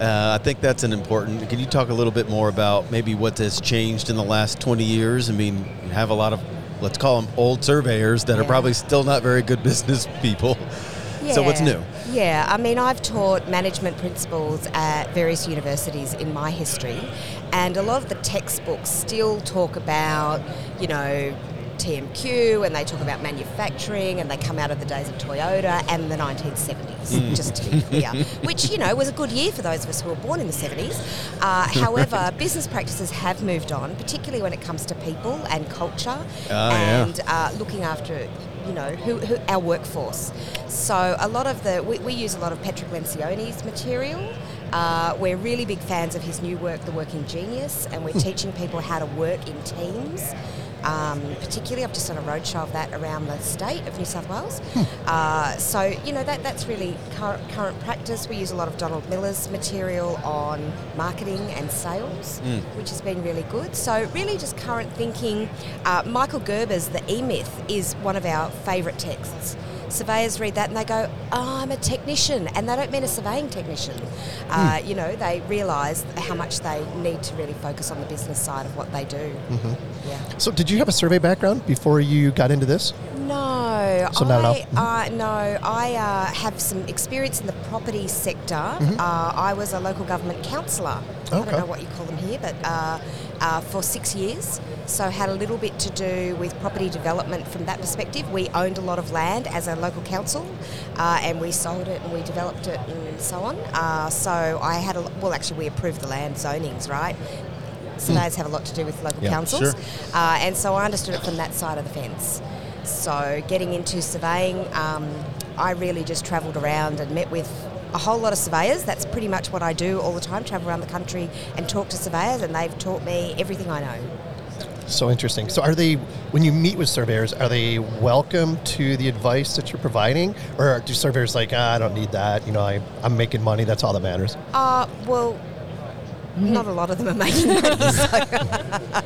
Uh, I think that's an important. Can you talk a little bit more about maybe what has changed in the last 20 years? I mean, you have a lot of, let's call them old surveyors that are probably still not very good business people. So what's new? Yeah, I mean, I've taught management principles at various universities in my history, and a lot of the textbooks still talk about, you know, TMQ and they talk about manufacturing and they come out of the days of Toyota and the 1970s, just to be clear, which, you know, was a good year for those of us who were born in the 70s. Uh, however, business practices have moved on, particularly when it comes to people and culture Ah, yeah. and uh, looking after you know who, who our workforce so a lot of the we, we use a lot of Patrick Lencioni's material uh, we're really big fans of his new work The Working Genius and we're teaching people how to work in teams um, particularly I've just done a roadshow of that around the state of New South Wales. Uh, so you know that that's really current, current practice. We use a lot of Donald Miller's material on marketing and sales which has been really good. So really just current thinking uh, Michael Gerber's The E-Myth is one of our favourite texts surveyors read that and they go, oh, I'm a technician, and they don't mean a surveying technician. Uh, you know, they realise how much they need to really focus on the business side of what they do. Yeah. So, did you have a survey background before you got into this? No, So not I, at all? uh, no, I uh, have some experience in the property sector. Mm-hmm. Uh, I was a local government councillor. Okay. I don't know what you call them here, but uh, uh, for six years. So had a little bit to do with property development from that perspective. We owned a lot of land as a local council, uh, and we sold it and we developed it and so on. Uh, so I had a well, actually, we approved the land zonings, right? Surveyors have a lot to do with local Yeah, councils, sure. uh, and so I understood it from that side of the fence. So getting into surveying, um, I really just travelled around and met with a whole lot of surveyors. That's pretty much what I do all the time, travel around the country and talk to surveyors, and they've taught me everything I know. So interesting. So, are they when you meet with surveyors, are they welcome to the advice that you're providing, or do surveyors like, ah, I don't need that? You know, I, I'm making money. That's all that matters. Uh, well, not a lot of them are making money. So.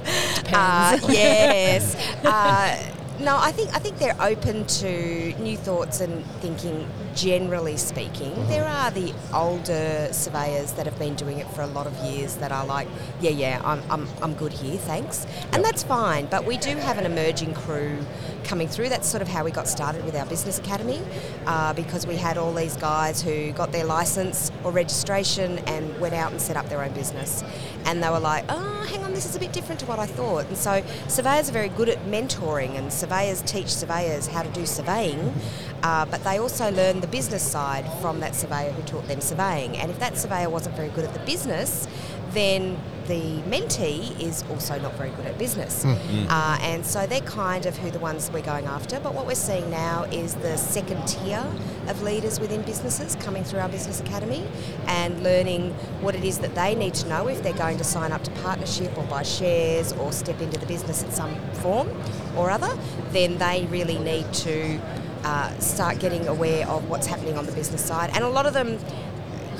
Uh, yes. Uh, no, I think I think they're open to new thoughts and thinking. Generally speaking, there are the older surveyors that have been doing it for a lot of years that are like, yeah, yeah, I'm, I'm, I'm good here, thanks, and that's fine. But we do have an emerging crew coming through. That's sort of how we got started with our business academy, uh, because we had all these guys who got their license or registration and went out and set up their own business, and they were like, oh, hang on, this is a bit different to what I thought. And so surveyors are very good at mentoring, and surveyors teach surveyors how to do surveying, uh, but they also learn the business side from that surveyor who taught them surveying. And if that surveyor wasn't very good at the business, then the mentee is also not very good at business. Uh, and so they're kind of who the ones we're going after. But what we're seeing now is the second tier of leaders within businesses coming through our business academy and learning what it is that they need to know if they're going to sign up to partnership or buy shares or step into the business in some form or other, then they really need to uh, start getting aware of what's happening on the business side. And a lot of them,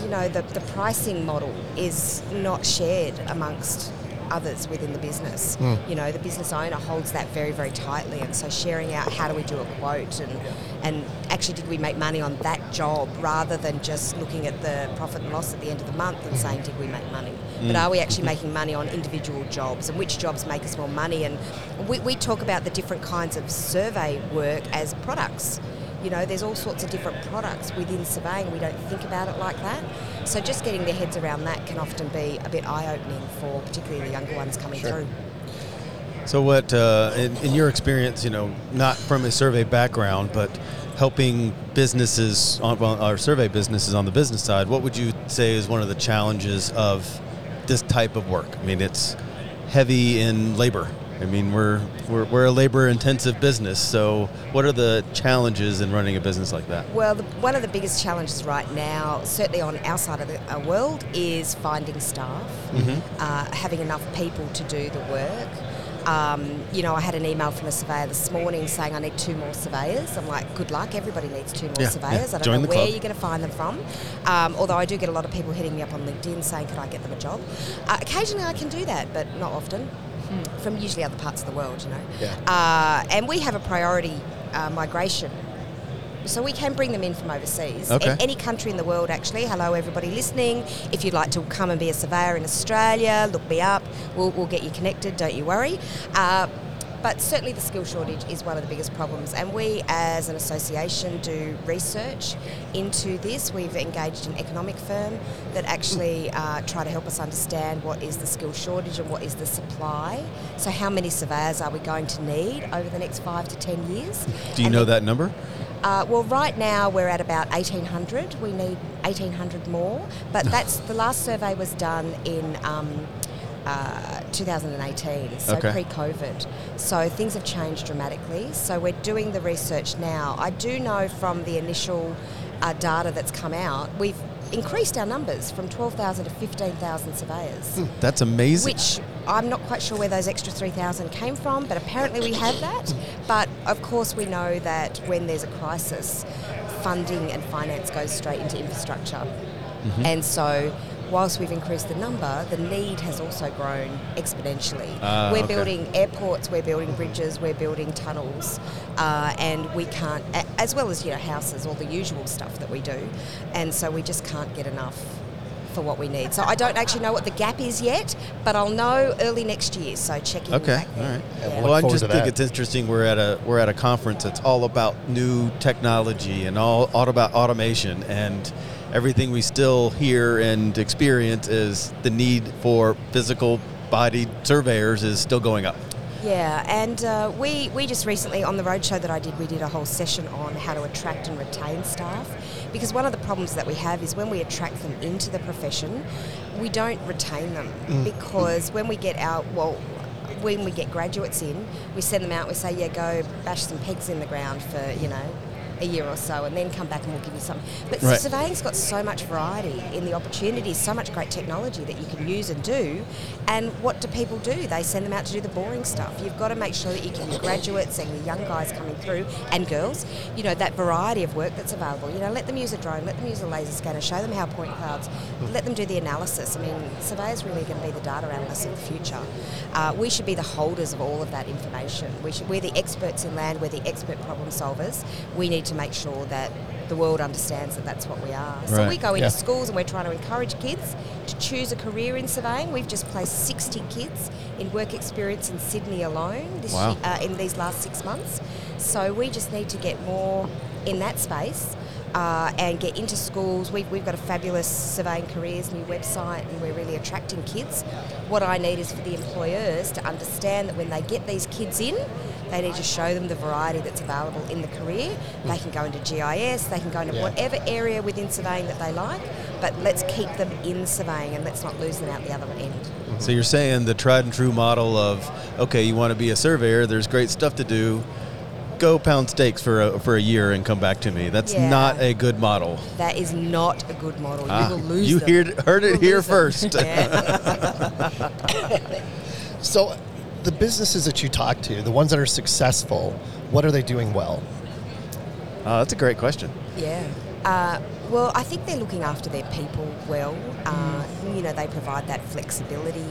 you know, the, the pricing model is not shared amongst others within the business. You know, the business owner holds that very, very tightly, and so sharing out how do we do a quote and and actually did we make money on that job rather than just looking at the profit and loss at the end of the month and saying did we make money, mm. but are we actually making money on individual jobs and which jobs make us more money? And we, we talk about the different kinds of survey work as products. You know, there's all sorts of different products within surveying. We don't think about it like that. So just getting their heads around that can often be a bit eye-opening for particularly the younger ones coming through. So, what, uh, in, in your experience, you know, not from a survey background, but helping businesses, on, well, our survey businesses on the business side, what would you say is one of the challenges of this type of work? I mean, it's heavy in labor. I mean, we're we're, we're a labor-intensive business. So, what are the challenges in running a business like that? Well, the, one of the biggest challenges right now, certainly on our side of the world, is finding staff, uh, having enough people to do the work. Um, you know, I had an email from a surveyor this morning saying I need two more surveyors. I'm like, good luck. Everybody needs two more Yeah, surveyors. yeah. I don't Join know where club. you're going to find them from. Um, although I do get a lot of people hitting me up on LinkedIn saying, could I get them a job? Uh, occasionally I can do that, but not often. From usually other parts of the world, you know. Yeah. Uh, and we have a priority uh, migration so we can bring them in from overseas. Okay. A- any country in the world, actually. Hello, everybody listening. If you'd like to come and be a surveyor in Australia, look me up. We'll, we'll get you connected. Don't you worry. Uh, but certainly the skill shortage is one of the biggest problems. And we, as an association, do research into this. We've engaged an economic firm that actually uh, try to help us understand what is the skill shortage and what is the supply. So how many surveyors are we going to need over the next five to ten years? Do you And know that number? Uh, well, right now we're at about 1,800. We need 1,800 more, but that's the last survey was done in um, uh, 2018, so Okay. pre-COVID. So things have changed dramatically. So we're doing the research now. I do know from the initial uh, data that's come out, we've increased our numbers from 12,000 to 15,000 surveyors hmm, That's amazing. which I'm not quite sure where those extra 3,000 came from, but apparently we have that. Hmm. But of course, we know that when there's a crisis, funding and finance goes straight into infrastructure. Mm-hmm. And so, whilst we've increased the number, the need has also grown exponentially. Ah, we're okay. building airports, we're building bridges, we're building tunnels, uh, and we can't, as well as you know houses, all the usual stuff that we do, and so we just can't get enough for what we need. So I don't actually know what the gap is yet, but I'll know early next year. So check in Okay, back all Yeah, we'll Well, I just think that. it's interesting. We're at a we're at a conference that's all about new technology and all, all about automation, and everything we still hear and experience is the need for physical bodied surveyors is still going up. Yeah, and uh, we, we just recently, on the roadshow that I did, we did a whole session on how to attract and retain staff. Because one of the problems that we have is when we attract them into the profession, we don't retain them. Because when we get out, well, when we get graduates in, we send them out, we say, yeah, go bash some pegs in the ground for, you know, a year or so and then come back and we'll give you something. But Right. surveying's got so much variety in the opportunities, so much great technology that you can use and do. And what do people do? They send them out to do the boring stuff. You've got to make sure that you give your graduates and your young guys coming through and girls, you know, that variety of work that's available. You know, let them use a drone, let them use a laser scanner, show them how point clouds, let them do the analysis. I mean, surveyors really going to be the data analysts of the future. Uh, we should be the holders of all of that information. We should, we're the experts in land, we're the expert problem solvers. We need to make sure that the world understands that that's what we are. So we go into Yeah. schools and we're trying to encourage kids to choose a career in surveying. We've just placed 60 kids in work experience in Sydney alone this Wow. year, uh, in these last six months. So we just need to get more in that space. Uh, and get into schools. We've, we've got a fabulous surveying careers new website, and we're really attracting kids. What I need is for the employers to understand that when they get these kids in, they need to show them the variety that's available in the career. They can go into GIS, they can go into Yeah. whatever area within surveying that they like, but let's keep them in surveying and let's not lose them out the other end. So you're saying the tried and true model of okay, you want to be a surveyor. There's great stuff to do. Go pound stakes for a, for a year and come back to me. That's Yeah. not a good model. That is not a good model. Ah, you will lose you them. heard- heard it here first. Yeah. So, the businesses that you talk to, the ones that are successful, what are they doing well? Oh, that's a great question. Yeah. Uh, well, I think they're looking after their people well. Uh, you know, they provide that flexibility.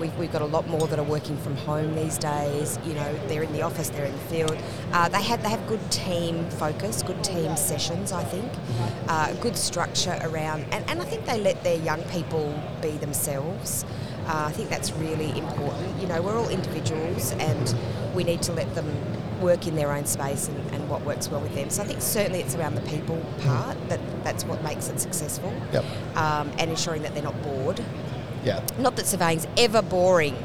We've, we've got a lot more that are working from home these days. You know, they're in the office, they're in the field. Uh, they have they have good team focus, good team sessions. I think, uh, good structure around, and, and I think they let their young people be themselves. Uh, I think that's really important. You know, we're all individuals, and we need to let them work in their own space and, and what works well with them. So I think certainly it's around the people part that that's what makes it successful. Yep. Um, and ensuring that they're not bored. Yeah. Not that surveying's ever boring.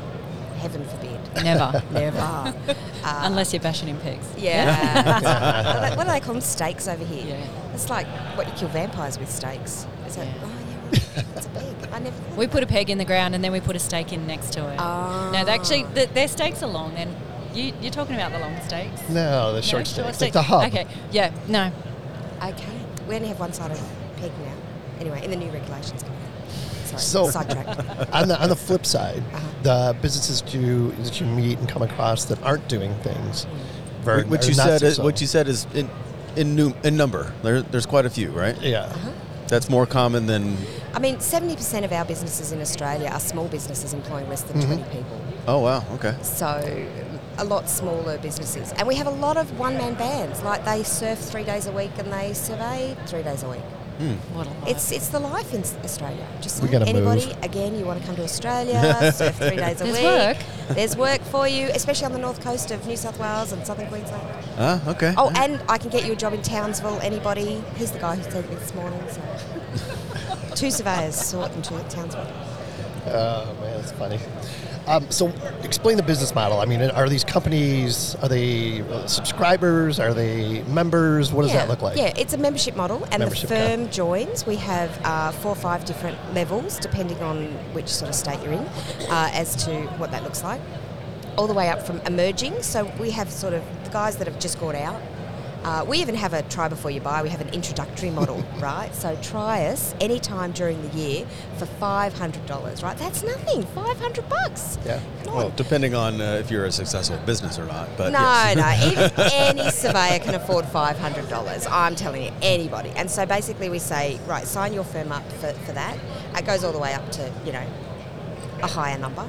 Heaven forbid. Never. Never. Uh, Unless you're bashing in pigs. yeah. what, do they, what do they call them? Stakes over here. Yeah. It's like what you kill vampires with stakes. Is it? Yeah. Oh, yeah, It's big. I never. We put a peg in the ground and then we put a stake in next to it. Ah. No, they actually, the, their stakes are long. And you, you're talking about the long stakes? No, the No, short stakes, like stake. the hub. Okay, yeah, no. Okay. We only have one side of the peg now. Anyway, in the new regulations coming out. Sorry, So- sidetracked. on the on the flip side, Uh-huh. the businesses you that you meet and come across that aren't doing things, very, What you not said, is, so- what you said is in in, num- in number. There, there's quite a few, right? yeah. Uh-huh. That's more common than. I mean, 70% of our businesses in Australia are small businesses employing less than 20 people. Oh wow. Okay. So a lot smaller businesses. And we have a lot of one-man bands. Like they surf three days a week and they survey three days a week. What a life. It's it's the life in Australia. Just We saying. gotta anybody move. again, you want to come to Australia, surf three days a There's week. There's work. There's work for you, especially on the north coast of New South Wales and southern Queensland. Ah. Okay. Oh, and I can get you a job in Townsville. Anybody? He's the guy who said it this morning. So. Two surveyors sort T- Townsville. Oh man, that's funny. Um, so, explain the business model. I mean, are these companies? Are they uh, subscribers? Are they members? What does yeah. that look like? Yeah, it's a membership model, and Membership, the firm joins. We have uh, four or five different levels, depending on which sort of state you're in, uh, as to what that looks like. All the way up from emerging. So we have sort of the guys that have just got out. Uh, we even have a try before you buy. We have an introductory model, right? So try us anytime during the year for five hundred dollars, right? That's nothing. Five hundred bucks. Yeah. Well, depending on uh, if you're a successful business or not, but No, yes. no. Any surveyor can afford five hundred dollars. I'm telling you, anybody. And so basically, we say, right, sign your firm up for, for that. It goes all the way up to you know a higher number.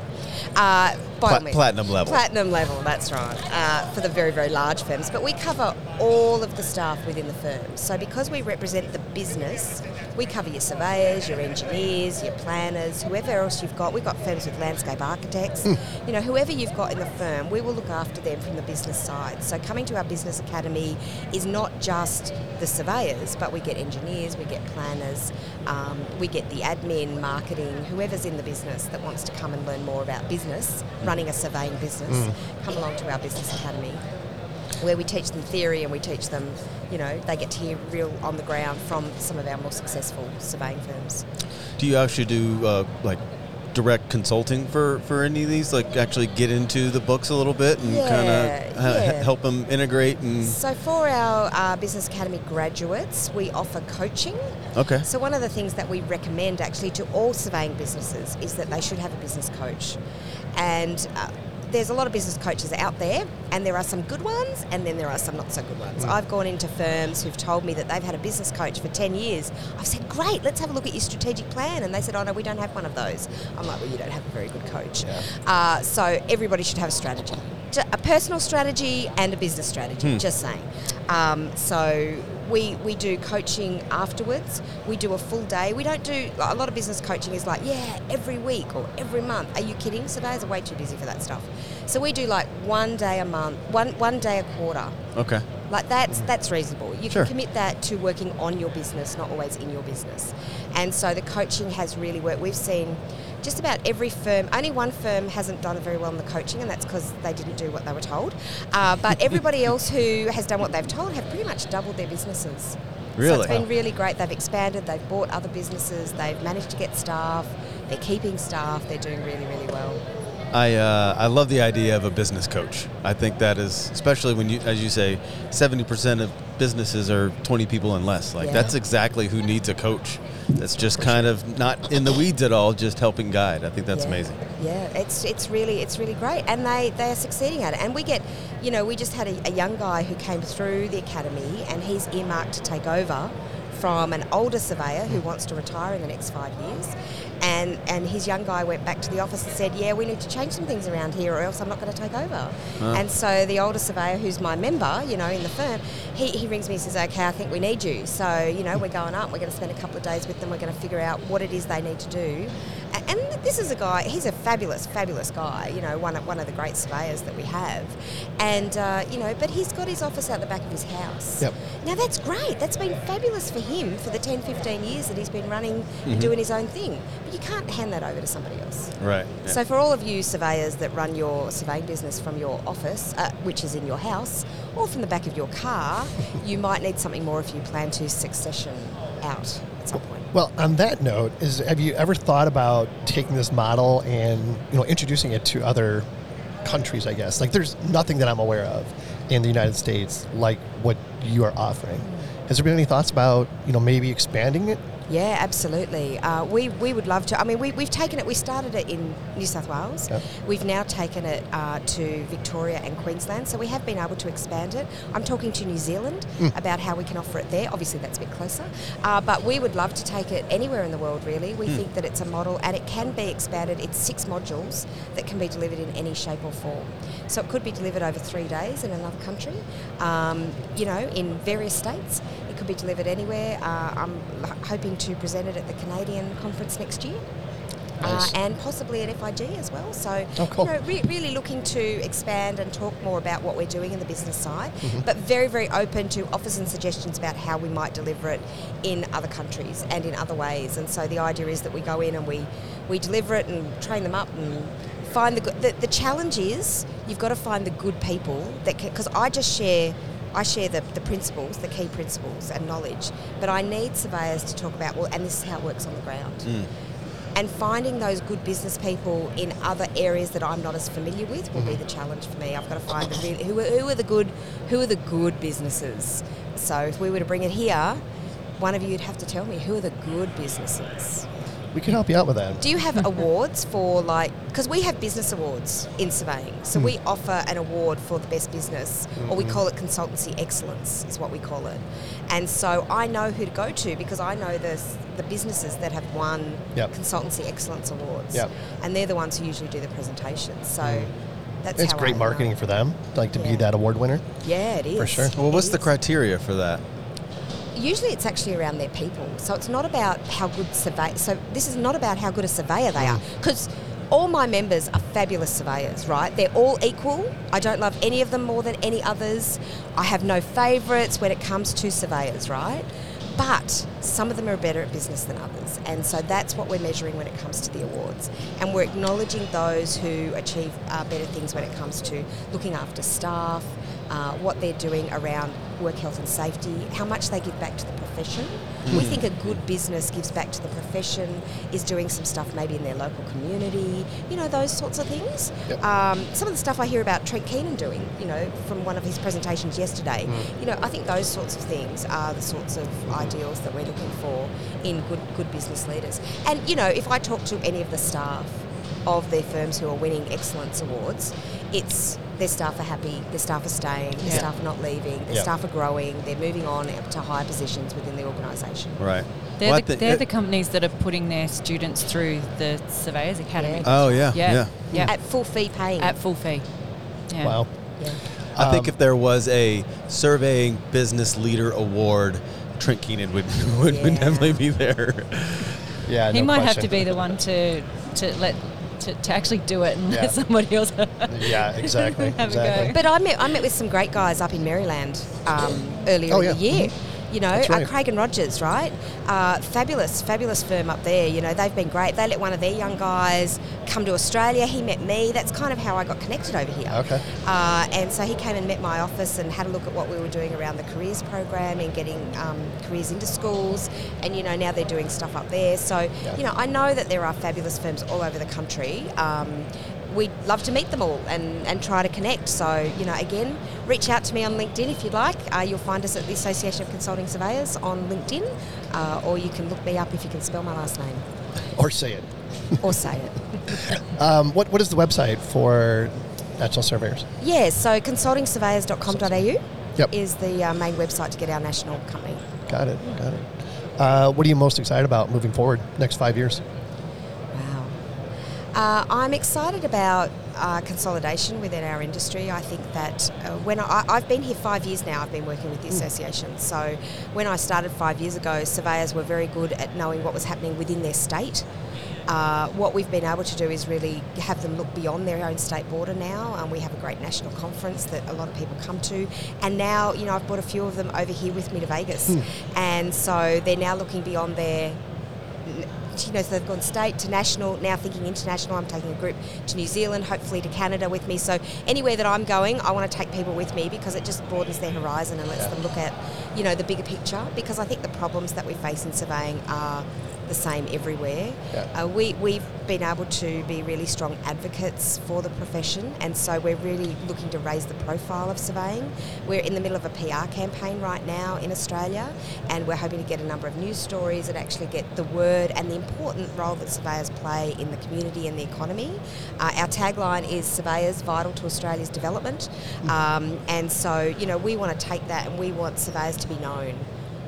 Uh, Pla- platinum level. Platinum level. That's right. Uh, for the very very large firms, but we cover all of the staff within the firm. So because we represent the business, we cover your surveyors, your engineers, your planners, whoever else you've got. We've got firms with landscape architects. Hmm. You know, whoever you've got in the firm, we will look after them from the business side. So coming to our business academy is not just the surveyors, but we get engineers, we get planners, um, we get the admin, marketing, whoever's in the business that wants to come and learn more about business, hmm. running a surveying business, hmm. come along to our business academy where we teach them theory and we teach them, you know, they get to hear real on the ground from some of our more successful surveying firms. Do you actually do uh, like direct consulting for for any of these? Like actually get into the books a little bit and Yeah, kind of ha- yeah. help them integrate and. So for our uh, Business Academy graduates, we offer coaching. Okay. So one of the things that we recommend actually to all surveying businesses is that they should have a business coach. And uh, there's a lot of business coaches out there, and there are some good ones, and then there are some not so good ones. I've gone into firms who've told me that they've had a business coach for 10 years. I've said, Great, let's have a look at your strategic plan. And they said, Oh, no, we don't have one of those. I'm like, Well, you don't have a very good coach. Uh, so everybody should have a strategy a personal strategy and a business strategy, just saying. Um, so we, we do coaching afterwards. We do a full day. We don't do a lot of business coaching is like, yeah, every week or every month. Are you kidding? Surveyors are way too busy for that stuff. So we do like one day a month, one one day a quarter. Okay. Like that's that's reasonable. You Sure. can commit that to working on your business, not always in your business. And so the coaching has really worked. We've seen just about every firm. Only one firm hasn't done very well in the coaching, and that's because they didn't do what they were told. Uh, but everybody else who has done what they've told have pretty much doubled their businesses. So Really? it's been really great. They've expanded. They've bought other businesses. They've managed to get staff. They're keeping staff. They're doing really, really well. I uh, I love the idea of a business coach. I think that is especially when you, as you say, seventy percent of businesses are twenty people and less. Like Yeah. that's exactly who needs a coach. That's just kind of not in the weeds at all, just helping guide. I think that's yeah. amazing. Yeah, it's it's really it's really great, and they they are succeeding at it. And we get, you know, we just had a, a young guy who came through the academy, and he's earmarked to take over from an older surveyor who wants to retire in the next five years. And, and his young guy went back to the office and said, Yeah, we need to change some things around here or else I'm not going to take over. Ah. And so the older surveyor, who's my member, you know, in the firm, he, he rings me and says, Okay, I think we need you. So, you know, we're going up, we're going to spend a couple of days with them, we're going to figure out what it is they need to do. And this is a guy, he's a fabulous, fabulous guy, you know, one of, one of the great surveyors that we have. And, uh, you know, but he's got his office out the back of his house. Yep. Now that's great. That's been fabulous for him for the 10, 15 years that he's been running and doing his own thing. But you can't hand that over to somebody else. Right. So for all of you surveyors that run your surveying business from your office, uh, which is in your house, or from the back of your car, you might need something more if you plan to succession out at some point. Well, on that note, is have you ever thought about taking this model and you know introducing it to other countries? I guess like there's nothing that I'm aware of in the United States like what you are offering. Has there been any thoughts about you know maybe expanding it? Yeah, absolutely. Uh, we, we would love to. I mean, we, we've taken it, we started it in New South Wales. Yep. We've now taken it uh, to Victoria and Queensland, so we have been able to expand it. I'm talking to New Zealand about how we can offer it there. Obviously, that's a bit closer. Uh, but we would love to take it anywhere in the world, really. We think that it's a model and it can be expanded. It's six modules that can be delivered in any shape or form. So it could be delivered over three days in another country, um, you know, in various states. It could be delivered anywhere. Uh, I'm hoping to present it at the Canadian conference next year. Nice. Uh, and possibly at FIG as well. So, Oh, cool. you know, re- really looking to expand and talk more about what we're doing in the business side, Mm-hmm. but very, very open to offers and suggestions about how we might deliver it in other countries and in other ways. And so the idea is that we go in and we, we deliver it and train them up and find the good. The, the challenge is you've got to find the good people that can, because I just share. I share the, the principles, the key principles and knowledge, but I need surveyors to talk about, well, and this is how it works on the ground hmm. and finding those good business people in other areas that I'm not as familiar with will be mm-hmm. the challenge for me. I've got to find the really, who, are, who are the good who are the good businesses. So if we were to bring it here, one of you'd have to tell me who are the good businesses. We can help you out with that. Do you have awards for like because we have business awards in surveying, so we hmm. offer an award for the best business, or we mm-hmm. call it consultancy excellence, is what we call it. And so I know who to go to because I know the the businesses that have won Yep. consultancy excellence awards, Yep. and they're the ones who usually do the presentations. So hmm. that's It's great I marketing know. for them, like to be that award winner. Yeah, it is For sure. Well, what's the criteria for that? Usually it's actually around their people. So it's not about how good survey. So this is not about how good a surveyor they are, because all my members are fabulous surveyors. Right? They're all equal. I don't love any of them more than any others. I have no favourites when it comes to surveyors. Right? But some of them are better at business than others, and so that's what we're measuring when it comes to the awards. And we're acknowledging those who achieve uh, better things when it comes to looking after staff, uh, what they're doing around work health and safety, how much they give back to the profession. We think a good business gives back to the profession, is doing some stuff maybe in their local community, you know, those sorts of things. Yep. Um, some of the stuff I hear about Trent Keenan doing, you know, from one of his presentations yesterday, you know, I think those sorts of things are the sorts of ideals that we're looking for in good, good business leaders. And, you know, if I talk to any of the staff, of their firms who are winning excellence awards, it's their staff are happy, their staff are staying, their Yeah. staff are not leaving, their Yeah. staff are growing, they're moving on up to higher positions within the organisation. Right. They're, Well, I the, think they're it- the companies that are putting their students through the Surveyors Academy. Yeah. Oh yeah, yeah. yeah. Yeah. At full fee paying. At full fee. Yeah. Wow. yeah. I think Um, if there was a surveying business leader award, Trent Keenan would would, would definitely be there. Yeah. he no might have to be the one to to let to, to actually do it and Yeah. let somebody else Yeah, exactly. have exactly. a go. But I met I met with some great guys up in Maryland um, earlier Oh, in yeah. the year. You know, That's uh. Craig and Rogers, right? Uh, fabulous, fabulous firm up there. You know, they've been great. They let one of their young guys come to Australia. He met me. That's kind of how I got connected over here. Okay. Uh, and so he came and met my office and had a look at what we were doing around the careers program and getting um, careers into schools. And you know, now they're doing stuff up there. So Yeah. you know, I know that there are fabulous firms all over the country. Um, we'd love to meet them all and, and try to connect. So, you know, again, reach out to me on LinkedIn if you'd like. Uh, you'll find us at the Association of Consulting Surveyors on LinkedIn, uh, or you can look me up if you can spell my last name Or say it. or say it. Um, what What is the website for National Surveyors? Yeah, so consultingsurveyors.com.au Yep. is the uh, main website to get our national company. Got it. Got it. Uh, what are you most excited about moving forward next five years? Uh, I'm excited about uh, consolidation within our industry. I think that uh, when I, I've been here five years now, I've been working with the association. So when I started five years ago, surveyors were very good at knowing what was happening within their state. Uh, what we've been able to do is really have them look beyond their own state border now. Um, we have a great national conference that a lot of people come to, and now you know I've brought a few of them over here with me to Vegas, and so they're now looking beyond their you know, so they've gone state to national, now thinking international. I'm taking a group to New Zealand, hopefully to Canada with me. So anywhere that I'm going, I want to take people with me because it just broadens their horizon and lets them look at, you know, the bigger picture. Because I think the problems that we face in surveying are the same everywhere. Yeah. Uh, we, we've been able to be really strong advocates for the profession, and so we're really looking to raise the profile of surveying. We're in the middle of a PR campaign right now in Australia, and we're hoping to get a number of news stories that actually get the word and the important role that surveyors play in the community and the economy. Uh, our tagline is Surveyors Vital to Australia's Development, um, and so, you know, we want to take that and we want surveyors to be known.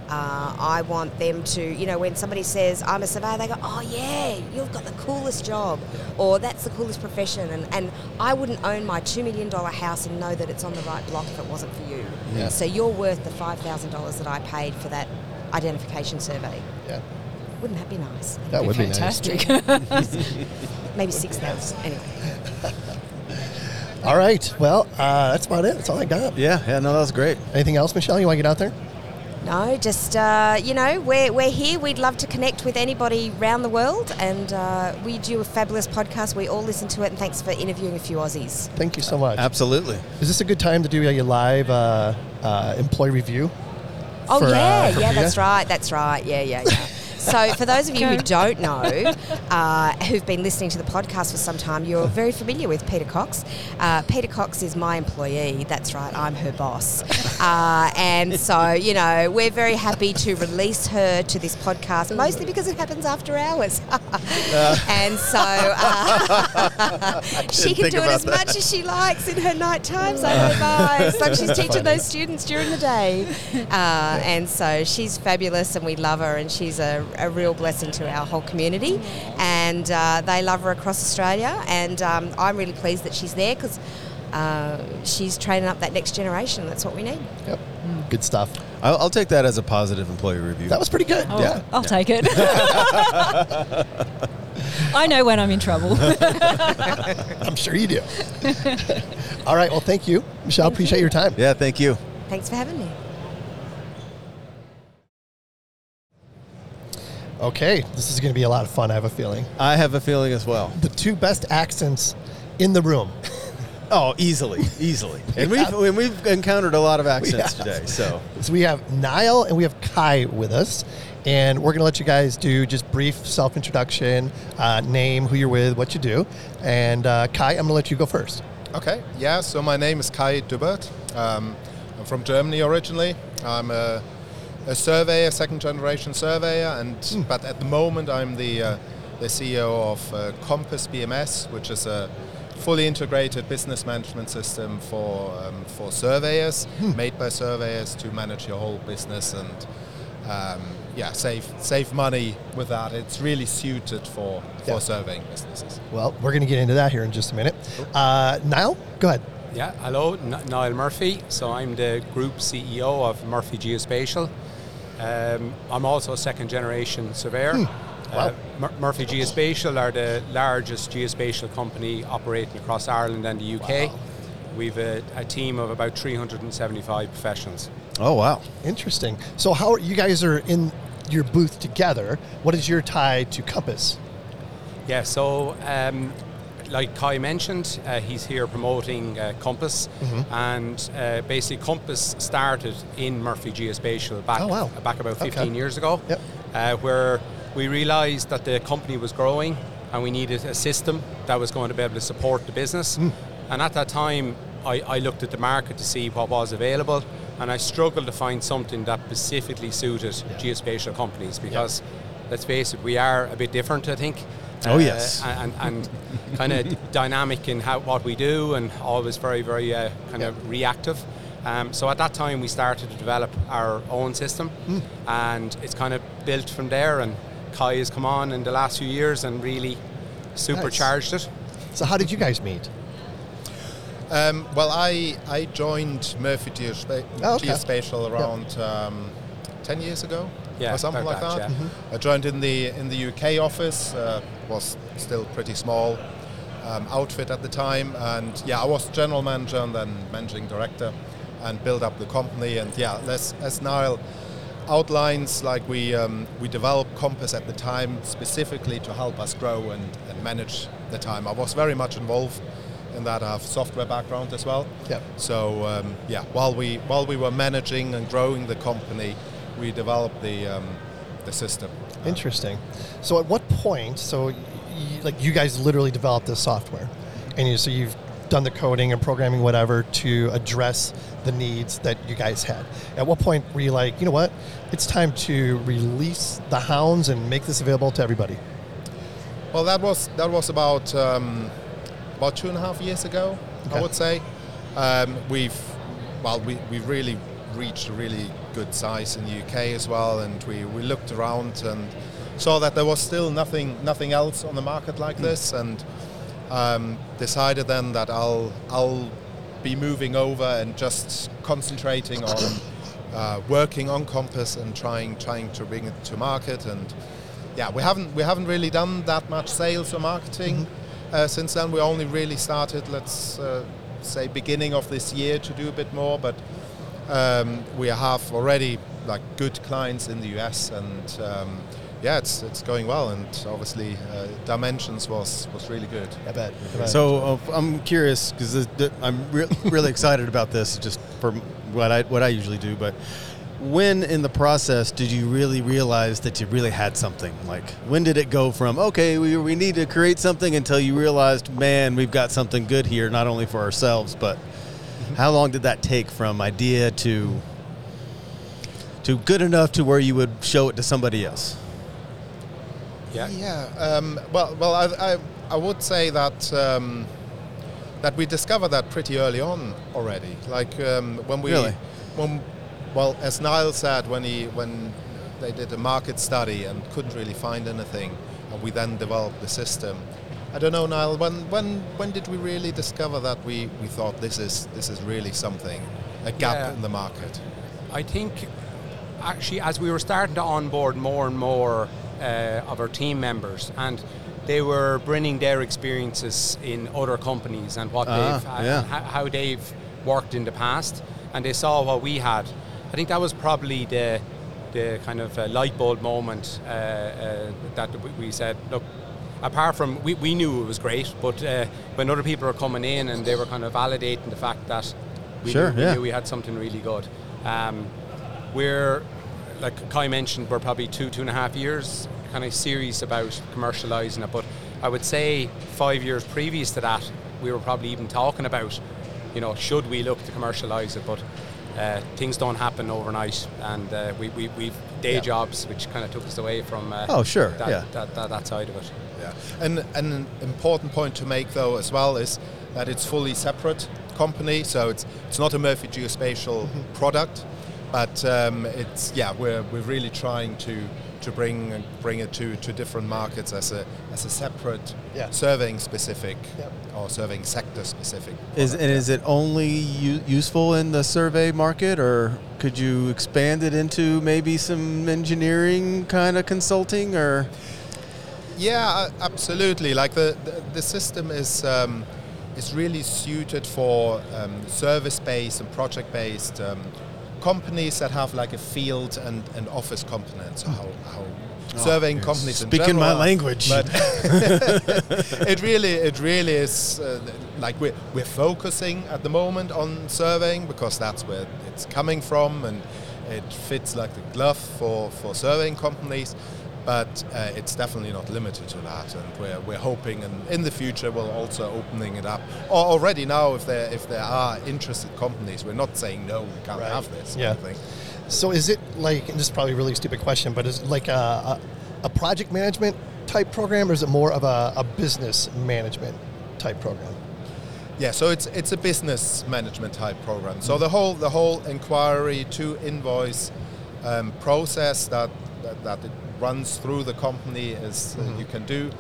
Uh, I want them to, you know, when somebody says, I'm a surveyor, they go, oh, yeah, you've got the coolest job, or that's the coolest profession. And, and I wouldn't own my $2 million house and know that it's on the right block if it wasn't for you. Yeah. So you're worth the $5,000 that I paid for that identification survey. Yeah. Wouldn't that be nice? That would be nice. Fantastic. Maybe 6000 Anyway. All right. Well, uh, that's about it. That's all I got. Yeah, yeah, no, that was great. Anything else, Michelle? You want to get out there? No, just, uh, you know, we're, we're here. We'd love to connect with anybody around the world, and uh, we do a fabulous podcast. We all listen to it, and thanks for interviewing a few Aussies. Thank you so much. Absolutely. Is this a good time to do a live uh, uh, employee review? Oh for, uh, yeah, for yeah, Peter? that's right, that's right, yeah, yeah, yeah. So, for those of you who don't know, uh, who've been listening to the podcast for some time, you're very familiar with Peter Cox. Uh, Peter Cox is my employee. That's right, I'm her boss. Uh, and so, you know, we're very happy to release her to this podcast, mostly because it happens after hours. and so uh, she can do it as that. much as she likes in her night times. I hope I. It's like she's teaching those students during the day. Uh, and so she's fabulous and we love her and she's a, a real blessing to our whole community. And uh, they love her across Australia. And um, I'm really pleased that she's there because uh, she's training up that next generation. That's what we need. Yep. Good stuff. I'll, I'll take that as a positive employee review. That was pretty good. Oh, Yeah. I'll take it. I know when I'm in trouble. I'm sure you do. All right. Well, thank you, Michelle. appreciate your time. yeah, thank you. Thanks for having me. Okay. This is going to be a lot of fun. I have a feeling. I have a feeling as well. The two best accents in the room. Oh, easily, easily. And we've, and we've encountered a lot of accents have. today, so. So we have Niall and we have Kai with us, and we're going to let you guys do just brief self introduction, uh, name, who you're with, what you do, and uh, Kai, I'm going to let you go first. Okay, yeah, so my name is Kai Duebbert. Um, I'm from Germany originally. I'm a, a surveyor, second generation surveyor, and but at the moment I'm the, uh, the CEO of uh, Kompass BMS, which is a fully integrated business management system for, um, for surveyors, made by surveyors to manage your whole business and um, yeah, save, save money with that. It's really suited for, for Yeah. surveying businesses. Well, we're going to get into that here in just a minute. Uh, Niall, go ahead. Yeah, hello, N- Niall Murphy. So I'm the group CEO of Murphy Geospatial. Um, I'm also a second generation surveyor. Uh, Mur- Murphy Geospatial are the largest geospatial company operating across Ireland and the UK. We've a, a team of about 375 professionals. Oh, wow. Interesting. So, how are, you guys are in your booth together? What is your tie to Kompass? Yeah, so um, like Kai mentioned, uh, he's here promoting uh, Kompass, and uh, basically Kompass started in Murphy Geospatial back Oh, wow. back about 15 Okay. years ago, Yep. uh, where we realised that the company was growing and we needed a system that was going to be able to support the business. Hmm. And at that time, I, I looked at the market to see what was available, and I struggled to find something that specifically suited geospatial companies because, let's face it, we are a bit different, I think. Uh, Oh, yes. and, and kind of dynamic in how what we do, and always very, very uh, kind of reactive. Um, so at that time, we started to develop our own system, Hmm. and it's kind of built from there. And Kai has come on in the last few years and really supercharged it. So, how did you guys meet? Um, well, I, I joined Murphy Geospa- Oh, okay. Geospatial around um, 10 years ago Yeah, or something like that. that, yeah. I joined in the in the UK office, uh, was still pretty small um, outfit at the time, and yeah, I was general manager and then managing director, and built up the company. And yeah, as, as Niall outlines like we um, we developed Kompass at the time specifically to help us grow and, and manage the time. I was very much involved in that. I have software background as well. So um, yeah, while we while we were managing and growing the company, we developed the um, the system. Interesting. So at what point? So, y- like you guys literally developed this software, and you, so you've done the coding and programming, whatever, to address the needs that you guys had. At what point were you like, you know what? It's time to release the hounds and make this available to everybody. Well, that was that was about um, about two and a half years ago, Okay. I would say. Um, we've well, we we've really reached a really good size in the UK as well, and we, we looked around and saw that there was still nothing nothing else on the market like this, and um, decided then that I'll I'll be moving over and just concentrating on uh, working on Kompass and trying trying to bring it to market and yeah, we haven't we haven't really done that much sales or marketing uh, since then. We only really started, let's uh, say, beginning of this year to do a bit more. But um, we have already like good clients in the US, and um, yeah, it's it's going well. And obviously, uh, Dimensions was was really good. I bet. I bet. So uh, I'm curious because I'm re- really excited about this, just for what I what I usually do. But when in the process did you really realize that you really had something? Like when did it go from okay, we, we need to create something until you realized, man, we've got something good here, not only for ourselves, but how long did that take from idea to to good enough to where you would show it to somebody else? Yeah. Yeah. Um, well, well, I, I, I would say that um, that we discovered that pretty early on already. Like um, when we, Really? when, well, as Niall said, when he when they did a market study and couldn't really find anything, and we then developed the system. I don't know, Niall. When when when did we really discover that we, we thought this is this is really something, a gap Yeah. in the market? I think actually as we were starting to onboard more and more uh, of our team members and they were bringing their experiences in other companies and what Ah, they've uh, yeah. how they've worked in the past and they saw what we had I think that was probably the the kind of uh, light bulb moment uh, uh, that we said look apart from we, we knew it was great but uh, when other people were coming in and they were kind of validating the fact that we, Sure, knew, we yeah. knew we had something really good um, we're, like Kai mentioned, we're probably two, two and a half years kind of serious about commercialising it. But I would say five years previous to that, we were probably even talking about, you know, should we look to commercialise it? But uh, things don't happen overnight, and uh, we, we, we've day Yeah. jobs, which kind of took us away from uh, Oh, sure, that, yeah. that, that, that side of it. Yeah, and, and an important point to make though as well is that it's fully separate company, so it's it's not a Murphy Geospatial product, but um, it's yeah we're, we're really trying to to bring bring it to, to different markets as a as a separate Yeah. surveying specific Yep. Or surveying sector specific. Is and is it only u- useful in the survey market, or could you expand it into maybe some engineering kind of consulting, or Yeah, absolutely. Like the, the, the system is um, is really suited for um, service-based and project-based um, companies that have like a field and, and office component. So how, how surveying you're companies speaking my general are. language. But it really it really is uh, like we're, we're focusing at the moment on surveying because that's where it's coming from and it fits like the glove for, for surveying companies but uh, it's definitely not limited to that and we're, we're hoping and in the future we'll also opening it up or already now if there if there are interested companies we're not saying no we can't Right. have this or Yeah. anything. So is it like, and this is probably a really stupid question, but is it like a, a, a project management type program or is it more of a, a business management type program? Yeah, so it's it's a business management type program. So the whole the whole inquiry to invoice um, process that, that that it runs through the company is uh, you can do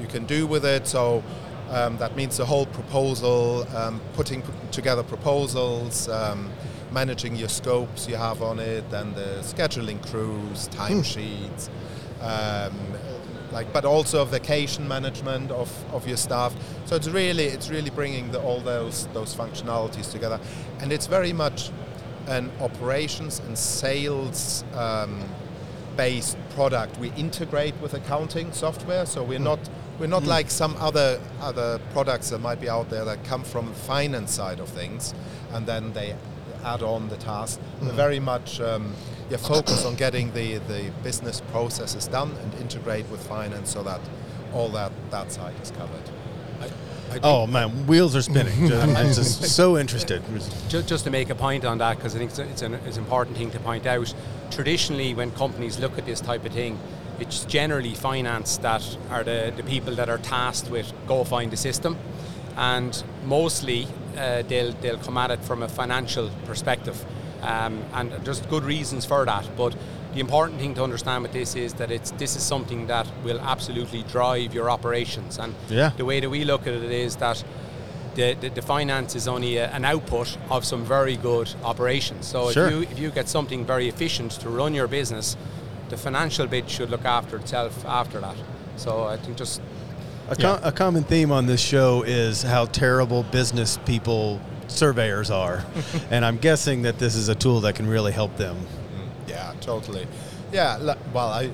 you can do with it. So um, that means the whole proposal, um, putting p- together proposals, um, managing your scopes you have on it, and the scheduling crews, timesheets. Um, like but also vacation management of, of your staff so it's really it's really bringing the, all those those functionalities together and it's very much an operations and sales um, based product. We integrate with accounting software, so we're not we're not like some other other products that might be out there that come from the finance side of things, and then they add on the task. We're very much um, yeah, focus on getting the, the business processes done and integrate with finance so that all that, that side is covered. Oh man, wheels are spinning. I'm just so interested. Ju- Just to make a point on that, because I think it's, it's an it's important thing to point out. Traditionally, when companies look at this type of thing, it's generally finance that are the, the people that are tasked with go find the system, and mostly uh, they'll they'll come at it from a financial perspective, um, and there's good reasons for that. But the important thing to understand with this is that it's this is something that will absolutely drive your operations, and Yeah. the way that we look at it is that the, the, the finance is only a, an output of some very good operations. So Sure. if, you, if you get something very efficient to run your business, the financial bit should look after itself after that. So I think just A, com- a common theme on this show is how terrible business people surveyors are, and I'm guessing that this is a tool that can really help them. Yeah, totally. Yeah, well, I,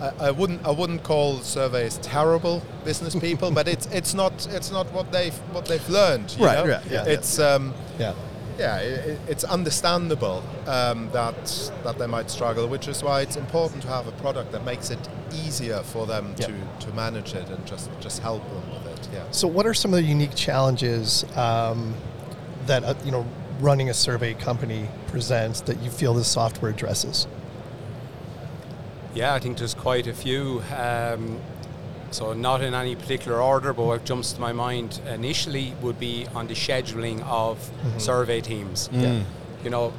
I, I wouldn't I wouldn't call surveys terrible business people, but it's it's not it's not what they've what they've learned. you Right, know? right, yeah. It's um, Yeah. Yeah, i i- it's understandable um, that that they might struggle, which is why it's important to have a product that makes it easier for them Yeah. to, to manage it and just just help them with it. Yeah. So, what are some of the unique challenges um, that uh, you know running a survey company presents that you feel this software addresses? Yeah, I think there's quite a few. Um, so not in any particular order, but what jumps to my mind initially would be on the scheduling of survey teams. Mm. You know,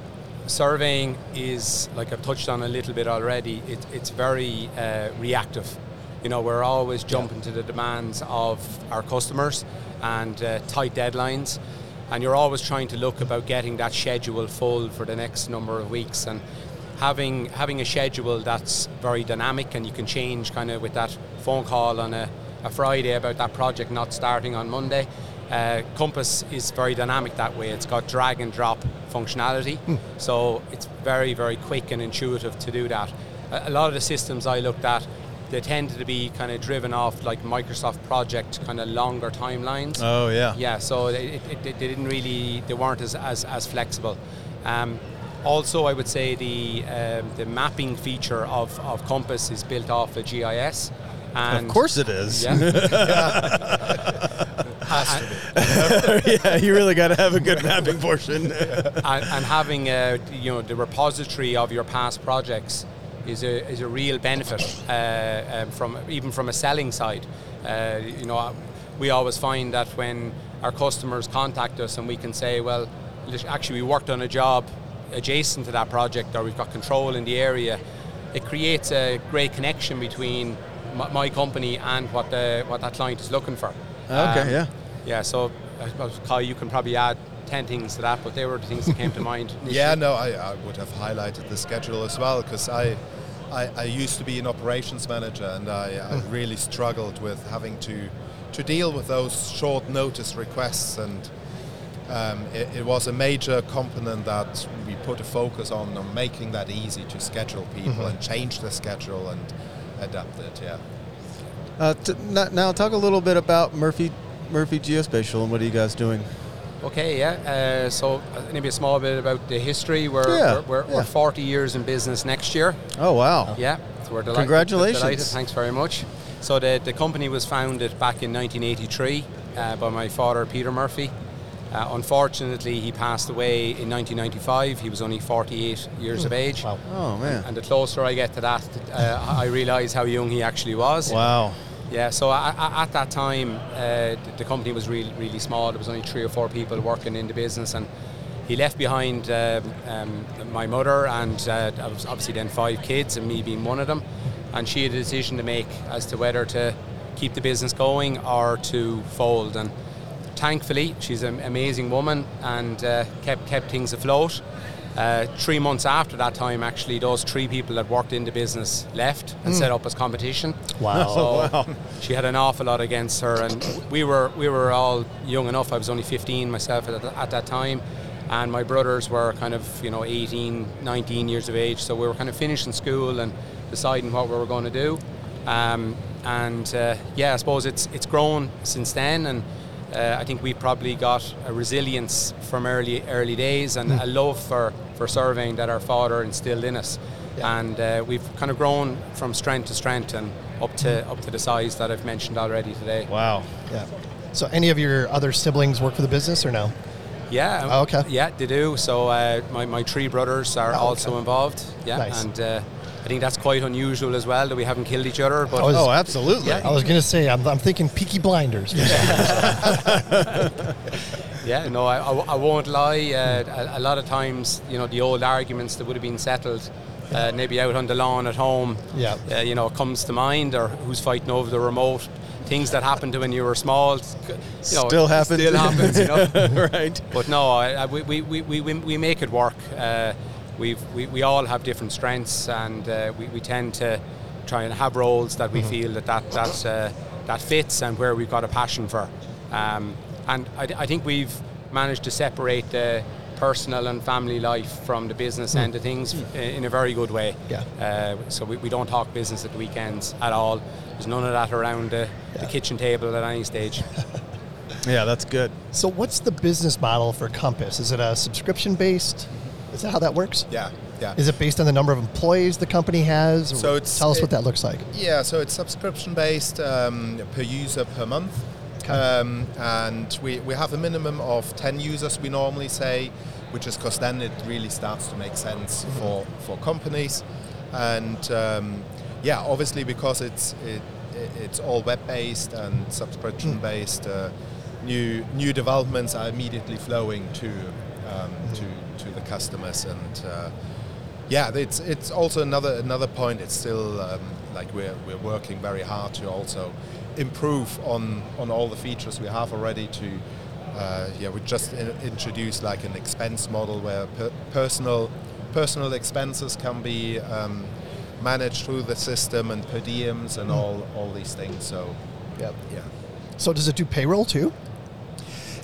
surveying is like I've touched on a little bit already. It, it's very uh, reactive. You know, we're always jumping to the demands of our customers and uh, tight deadlines, and you're always trying to look about getting that schedule full for the next number of weeks and having having a schedule that's very dynamic and you can change kind of with that phone call on a, a Friday about that project not starting on Monday. Uh, Kompass is very dynamic that way. It's got drag and drop functionality, so it's very very quick and intuitive to do that. A, a lot of the systems I looked at, they tended to be kind of driven off like Microsoft project kind of longer timelines. Oh yeah. Yeah, so it, it, they didn't really, they weren't as, as, as flexible. Um, also, I would say the um, the mapping feature of, of Kompass is built off of GIS. And Of course it is. Yeah. yeah, you really got to have a good mapping portion. and, and having uh, you know the repository of your past projects is a, is a real benefit uh, um, from even from a selling side. Uh, you know, we always find that when our customers contact us and we can say, well, actually we worked on a job adjacent to that project or we've got control in the area, it creates a great connection between my, my company and what the what that client is looking for. Okay, Um, yeah. Yeah, so Kai, you can probably add 10 things to that, but they were the things that came to mind. initially. Yeah, no, I, I would have highlighted the schedule as well because I, I, I used to be an operations manager and I, I really struggled with having to, to deal with those short notice requests and um, it, it was a major component that we put a focus on, on making that easy to schedule people and change the schedule and adapt it, yeah. Uh, t- n- now talk a little bit about Murphy Murphy Geospatial and what are you guys doing? Okay, yeah. Uh, so uh, maybe a small bit about the history. We're, Yeah, we're, we're, yeah. we're 40 years in business next year. Oh wow. Yeah, so we're delighted. Congratulations. Delighted. Thanks very much. So the, the company was founded back in 1983 uh, by my father, Peter Murphy. Uh, unfortunately, he passed away in 1995. He was only 48 years of age. Wow. Oh man. And the closer I get to that, uh, I realise how young he actually was. Wow. Yeah, so I, I, at that time, uh, the, company was really, really small. There was only three or four people working in the business, and he left behind um, um, my mother and uh, obviously then five kids, and me being one of them. And she had a decision to make as to whether to keep the business going or to fold. And thankfully, she's an amazing woman and uh, kept kept things afloat. Uh, three months after that time, actually, those three people that worked in the business left and set up as competition. Wow. So she had an awful lot against her, and we were we were all young enough. I was only 15 myself at, at that time, and my brothers were kind of you know 18, 19 years of age. So we were kind of finishing school and deciding what we were going to do. Um, and uh, yeah, I suppose it's it's grown since then, and uh, I think we probably got a resilience from early early days and a love for, for surveying that our father instilled in us. And uh, we've kind of grown from strength to strength and up to up to the size that I've mentioned already today. Wow. Yeah. So, any of your other siblings work for the business or no? Yeah. Oh, okay. Yeah, they do. So uh, my, my three brothers are Oh, okay. also involved. Yeah. Nice. And uh, I think that's quite unusual as well that we haven't killed each other. But was- Oh, absolutely. Yeah. I was going to say, I'm, I'm thinking Peaky Blinders. Yeah, no, I, I, I won't lie. Uh, a, a lot of times, you know, the old arguments that would have been settled, uh, maybe out on the lawn at home, Yeah. uh, you know, comes to mind, or who's fighting over the remote, things that happened to when you were small. You know, Still happens. Still happens, you know. right. But no, I, I, we, we, we, we, we make it work. Uh, we've, we, we all have different strengths, and uh, we, we tend to try and have roles that we feel that that that, uh, that fits and where we've got a passion for. Um, and I, I think we've managed to separate the personal and family life from the business end of things i- in a very good way. Yeah. Uh, so we, we don't talk business at the weekends at all. There's none of that around the, the kitchen table at any stage. Yeah, that's good. So, what's the business model for Kompass? Is it a subscription based? Is that how that works? Yeah, yeah. Is it based on the number of employees the company has? So it's- tell us what that looks like. Yeah, so it's subscription based um, per user per month. Okay. Um, and we, we have a minimum of 10 users, we normally say, which is because then it really starts to make sense for, for companies. And um, yeah, obviously, because it's, it, it- it's all web based and subscription based, uh, new, new developments are immediately flowing to, um, to, to the customers. And uh, yeah, it's it's also another another point. It's still um, like we're we're working very hard to also improve on on all the features we have already. To uh, yeah, we just in, introduced like an expense model where per, personal personal expenses can be um, managed through the system and per diems and all all these things. So Yep. yeah. So, does it do payroll too?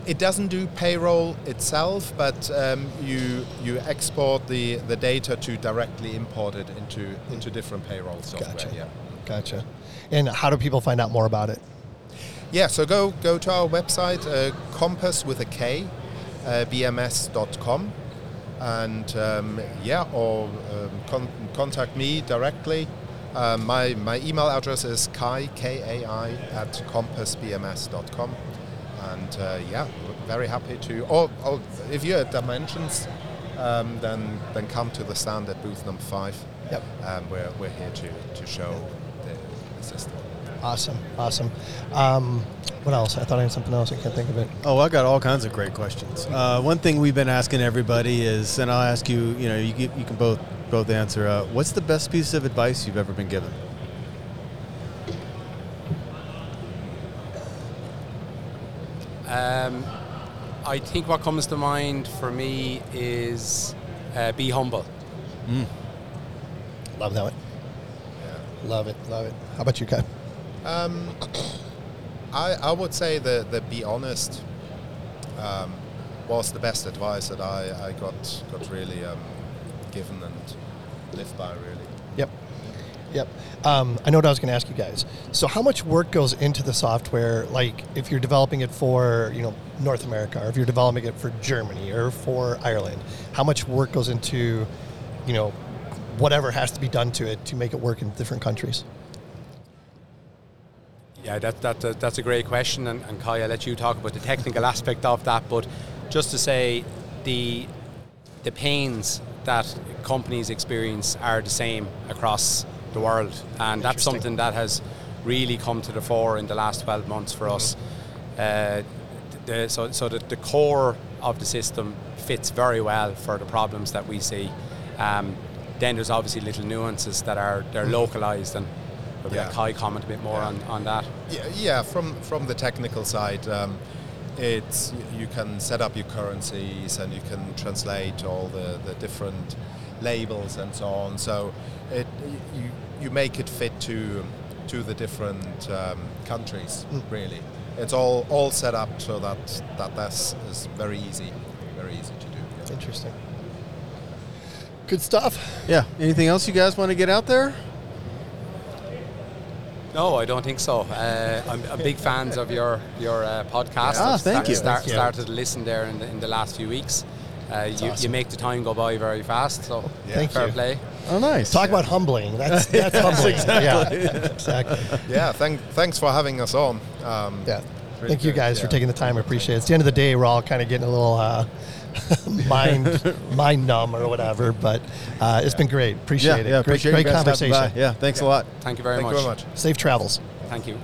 It doesn't do payroll itself, but um, you you export the, the data to directly import it into into different payroll software. Gotcha. Yeah. Gotcha. And how do people find out more about it? Yeah. So go go to our website, uh, Compass with a K, uh, bms.com, and um, yeah, or um, con- contact me directly. Um, my my email address is kai k a i at kompassbms.com. And uh, yeah, very happy to. Or, or if you're at Dimensions, um, then then come to the stand at booth number five. Yep. Um, we're, we're here to, to show the, the system. Awesome. Awesome. Um, what else? I thought I had something else. I can't think of it. Oh, I got all kinds of great questions. Uh, one thing we've been asking everybody is, and I'll ask you. You know, you, you can both both answer. Uh, what's the best piece of advice you've ever been given? Um, I think what comes to mind for me is uh, be humble. Love that one. Love it. Love it. How about you, Kai? Um, I, I would say that, that be honest um, was the best advice that I, I got got really um, given and lived by really. Yep. Um, I know what I was going to ask you guys. So, how much work goes into the software? Like, if you're developing it for you know North America, or if you're developing it for Germany or for Ireland, how much work goes into you know whatever has to be done to it to make it work in different countries? Yeah, that, that, that that's a great question, and, and Kai, I'll let you talk about the technical aspect of that. But just to say, the the pains that companies experience are the same across the world, and that's something that has really come to the fore in the last 12 months for us. Uh, the, so so the, the core of the system fits very well for the problems that we see. Um, then there's obviously little nuances that are they're localized, and maybe Yeah. let Kai comment a bit more Yeah. on, on that. Yeah, yeah. From from the technical side, um, it's you can set up your currencies and you can translate all the, the different labels and so on. So it you you make it fit to to the different um, countries. Really, it's all all set up so that that that's is very easy, very easy to do. Yeah. Interesting. Good stuff. Yeah. Anything else you guys want to get out there? No, I don't think so. Uh, I'm a big fans of your your uh, podcast. Ah, I've thank sta- you. Start, Thank you. Started to listen there in the, in the last few weeks. Uh, you, you make the time go by very fast. So Thank fair you. play. Oh, nice. Talk about humbling. That's that's humbling. Exactly. Yeah, exactly. Yeah, thank, thanks for having us on. Um, Yeah. Really Thank you good, guys for taking the time. I appreciate it. It's the end of the day. We're all kind of getting a little uh, mind mind numb or whatever, but uh, it's been great. Yeah, Appreciate it. yeah. great Appreciate great you guys stopping conversation. Yeah. Thanks a lot. Thank you very much. Thank much. you very much. Safe travels. Thank you.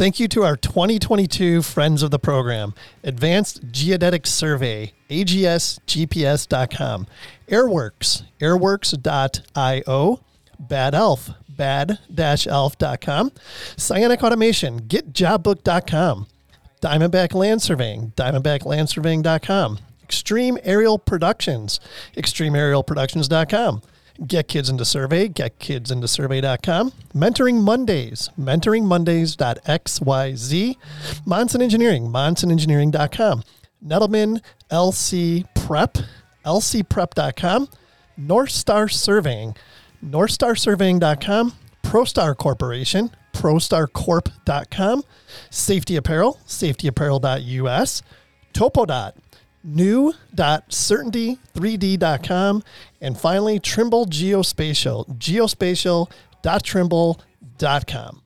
Thank you to our 2022 friends of the program, Advanced Geodetic Survey, agsgps.com, Airworks, airworks.io, Bad Elf, bad-elf.com, Cyanic Automation, getjobbook.com, Diamondback Land Surveying, diamondbacklandsurveying.com, Extreme Aerial Productions, extremeaerialproductions.com, Get Kids Into Survey, getkidsintosurvey.com, Mentoring Mondays, mentoringmondays.xyz, Monson Engineering, monsonengineering.com, Nettleman LC Prep, lcprep.com, North Star Surveying, northstarsurveying.com, ProStar Corporation, prostarcorp.com, Safety Apparel, safetyapparel.us, Topodot, new.certainty3d.com, and finally Trimble Geospatial, geospatial.trimble.com.